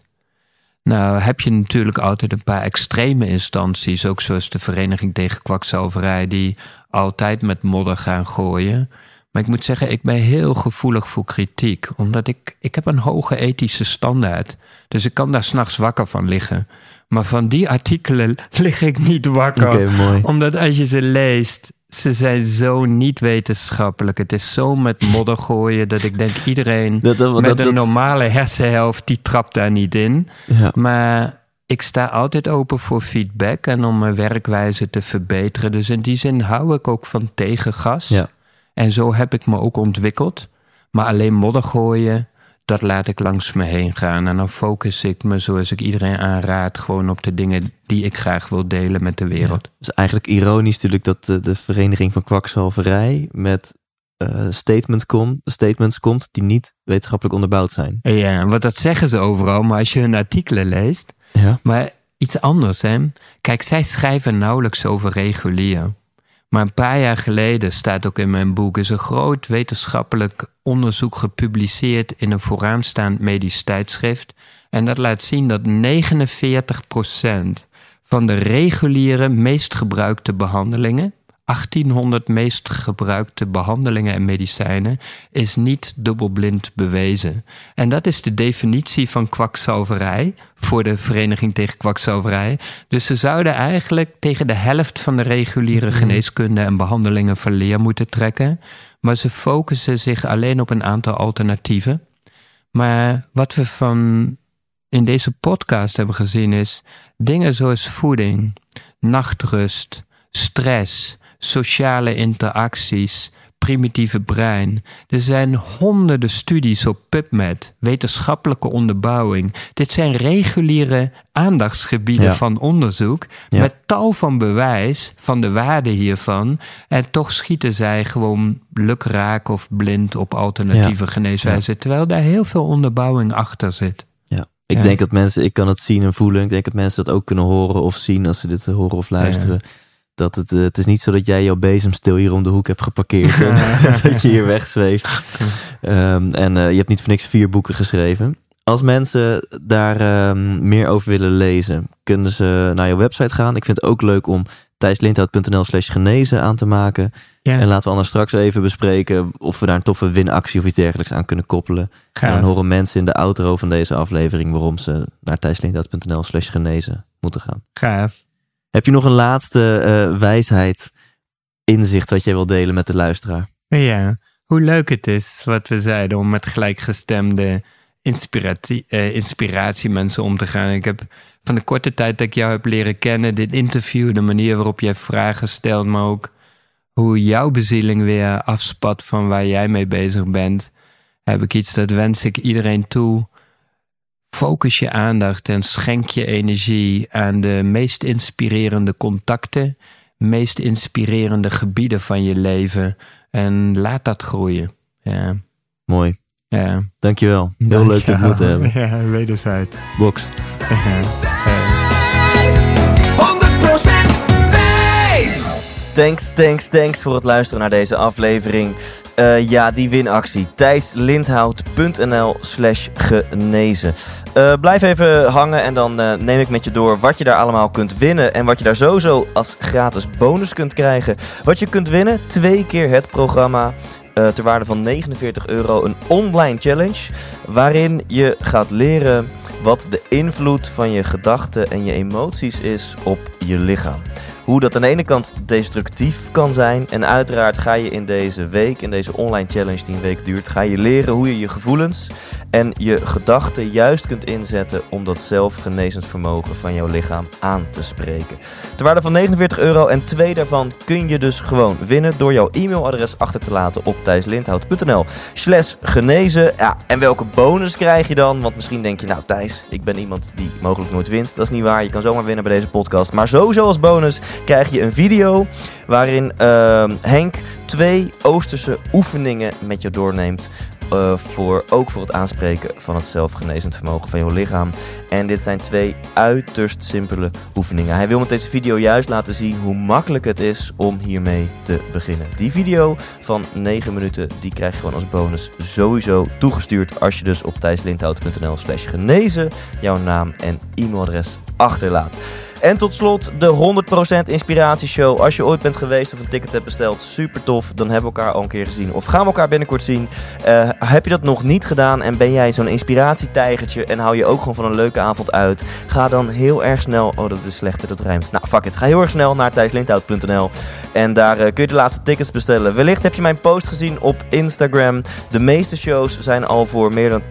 S3: Nou heb je natuurlijk altijd een paar extreme instanties, ook zoals de Vereniging tegen Kwakzalverij, die altijd met modder gaan gooien. Maar ik moet zeggen, ik ben heel gevoelig voor kritiek, omdat ik, ik heb een hoge ethische standaard. Dus ik kan daar s'nachts wakker van liggen. Maar van die artikelen lig ik niet wakker.
S1: Mooi.
S3: Omdat als je ze leest, ze zijn zo niet wetenschappelijk. Het is zo met modder gooien dat ik denk iedereen
S1: Dat, dat,
S3: met
S1: dat,
S3: een normale hersenhelft, die trapt daar niet in.
S1: Ja.
S3: Maar ik sta altijd open voor feedback en om mijn werkwijze te verbeteren. Dus in die zin hou ik ook van tegengas.
S1: Ja.
S3: En zo heb ik me ook ontwikkeld. Maar alleen modder gooien, dat laat ik langs me heen gaan. En dan focus ik me, zoals ik iedereen aanraad, gewoon op de dingen die ik graag wil delen met de wereld.
S1: Het is eigenlijk ironisch natuurlijk dat de, de Vereniging van Kwakzalverij met eh, statements, komt, statements komt die niet wetenschappelijk onderbouwd zijn.
S3: Ja, want dat zeggen ze overal, maar als je hun artikelen leest,
S1: Ja.
S3: Maar iets anders, hè? Kijk, zij schrijven nauwelijks over regulier. Maar een paar jaar geleden, staat ook in mijn boek, is een groot wetenschappelijk onderzoek gepubliceerd in een vooraanstaand medisch tijdschrift. En dat laat zien dat 49% van de reguliere meest gebruikte behandelingen, 1800 meest gebruikte behandelingen en medicijnen, is niet dubbelblind bewezen. En dat is de definitie van kwakzalverij voor de Vereniging tegen Kwakzalverij. Dus ze zouden eigenlijk tegen de helft van de reguliere geneeskunde en behandelingen van leer moeten trekken. Maar ze focussen zich alleen op een aantal alternatieven. Maar wat we van in deze podcast hebben gezien is dingen zoals voeding, nachtrust, stress, sociale interacties, primitieve brein. Er zijn honderden studies op PubMed, wetenschappelijke onderbouwing. Dit zijn reguliere aandachtsgebieden
S1: Ja.
S3: van onderzoek
S1: Ja.
S3: met tal van bewijs van de waarde hiervan. En toch schieten zij gewoon lukraak of blind op alternatieve geneeswijzen, terwijl daar heel veel onderbouwing achter zit.
S1: Ja. Ik denk dat mensen, ik kan het zien en voelen. Ik denk dat mensen dat ook kunnen horen of zien als ze dit horen of luisteren. Dat het, eh, het is niet zo dat jij jouw bezemstil hier om de hoek hebt geparkeerd. en dat je hier wegzweeft. Ehm, en eh, je hebt niet voor niks vier boeken geschreven. Als mensen daar ehm, meer over willen lezen, kunnen ze naar je website gaan. Ik vind het ook leuk om thijslindhout.nl slash genezen aan te maken.
S3: Ja,
S1: En laten we anders straks even bespreken of we daar een toffe winactie of iets dergelijks aan kunnen koppelen. En dan horen mensen in de outro van deze aflevering waarom ze naar thijslindhout.nl slash genezen moeten gaan.
S3: gaaf.
S1: Heb je nog een laatste eh, wijsheid, inzicht wat jij wil delen met de luisteraar?
S3: Ja, hoe leuk het is wat we zeiden om met gelijkgestemde inspiratie, eh, inspiratiemensen om te gaan. Ik heb van de korte tijd dat ik jou heb leren kennen, dit interview, de manier waarop jij vragen stelt, maar ook hoe jouw bezieling weer afspat van waar jij mee bezig bent, heb ik iets dat wens ik iedereen toe. Focus je aandacht en schenk je energie aan de meest inspirerende contacten, meest inspirerende gebieden van je leven. En laat dat groeien. Ja,
S1: Mooi,
S3: ja.
S1: dankjewel. Heel leuk je te hebben.
S3: Ja, wederzijds.
S1: Box.
S2: Wijs,
S4: Thanks, thanks, thanks voor het luisteren naar deze aflevering. Eh, ja, die winactie. thijslindhout.nl slash genezen. Eh, blijf even hangen en dan eh, neem ik met je door wat je daar allemaal kunt winnen. En wat je daar sowieso als gratis bonus kunt krijgen. Wat je kunt winnen, twee keer het programma. ter waarde van 49 euro een online challenge. Waarin je gaat leren wat de invloed van je gedachten en je emoties is op je lichaam.
S1: Hoe dat aan de ene kant destructief kan zijn. En uiteraard ga je in deze week, in deze online challenge die een week duurt, ga je leren hoe je je gevoelens en je gedachten juist kunt inzetten om dat zelfgenezend vermogen van jouw lichaam aan te spreken. Ter waarde van 49 euro en twee daarvan kun je dus gewoon winnen door jouw e-mailadres achter te laten op thijslindhout.nl slash genezen. Ja, en welke bonus krijg je dan? Want misschien denk je, nou Thijs, ik ben iemand die mogelijk nooit wint. Dat is niet waar, je kan zomaar winnen bij deze podcast. Maar sowieso als bonus krijg je een video waarin uh, Henk twee Oosterse oefeningen met je doorneemt. Uh, voor, ook voor het aanspreken van het zelfgenezend vermogen van jouw lichaam. En dit zijn twee uiterst simpele oefeningen. Hij wil met deze video juist laten zien hoe makkelijk het is om hiermee te beginnen. Die video van 9 minuten, die krijg je gewoon als bonus sowieso toegestuurd als je dus op thijslindhout.nl slash genezen jouw naam en e-mailadres achterlaat. En tot slot de 100% inspiratieshow. Als je ooit bent geweest of een ticket hebt besteld, super tof. Dan hebben we elkaar al een keer gezien. Of gaan we elkaar binnenkort zien. Uh, heb je dat nog niet gedaan en ben jij zo'n inspiratietijgertje en hou je ook gewoon van een leuke avond uit? Ga dan heel erg snel. Oh, dat is slecht dat rijmt. Nou, fuck it. Ga heel erg snel naar thijslindhout.nl en daar uh, kun je de laatste tickets bestellen. Wellicht heb je mijn post gezien op Instagram. De meeste shows zijn al voor meer dan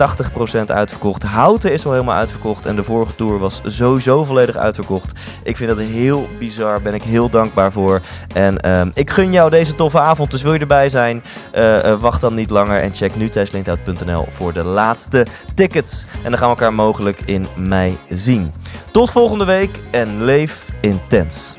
S1: 80% uitverkocht. Houten is al helemaal uitverkocht en de vorige tour was sowieso volledig uitverkocht. Ik vind dat heel bizar, ben ik heel dankbaar voor. En um, ik gun jou deze toffe avond, dus wil je erbij zijn? Uh, wacht dan niet langer en check nu thijslindhout.nl voor de laatste tickets. En dan gaan we elkaar mogelijk in mei zien. Tot volgende week en leef intens.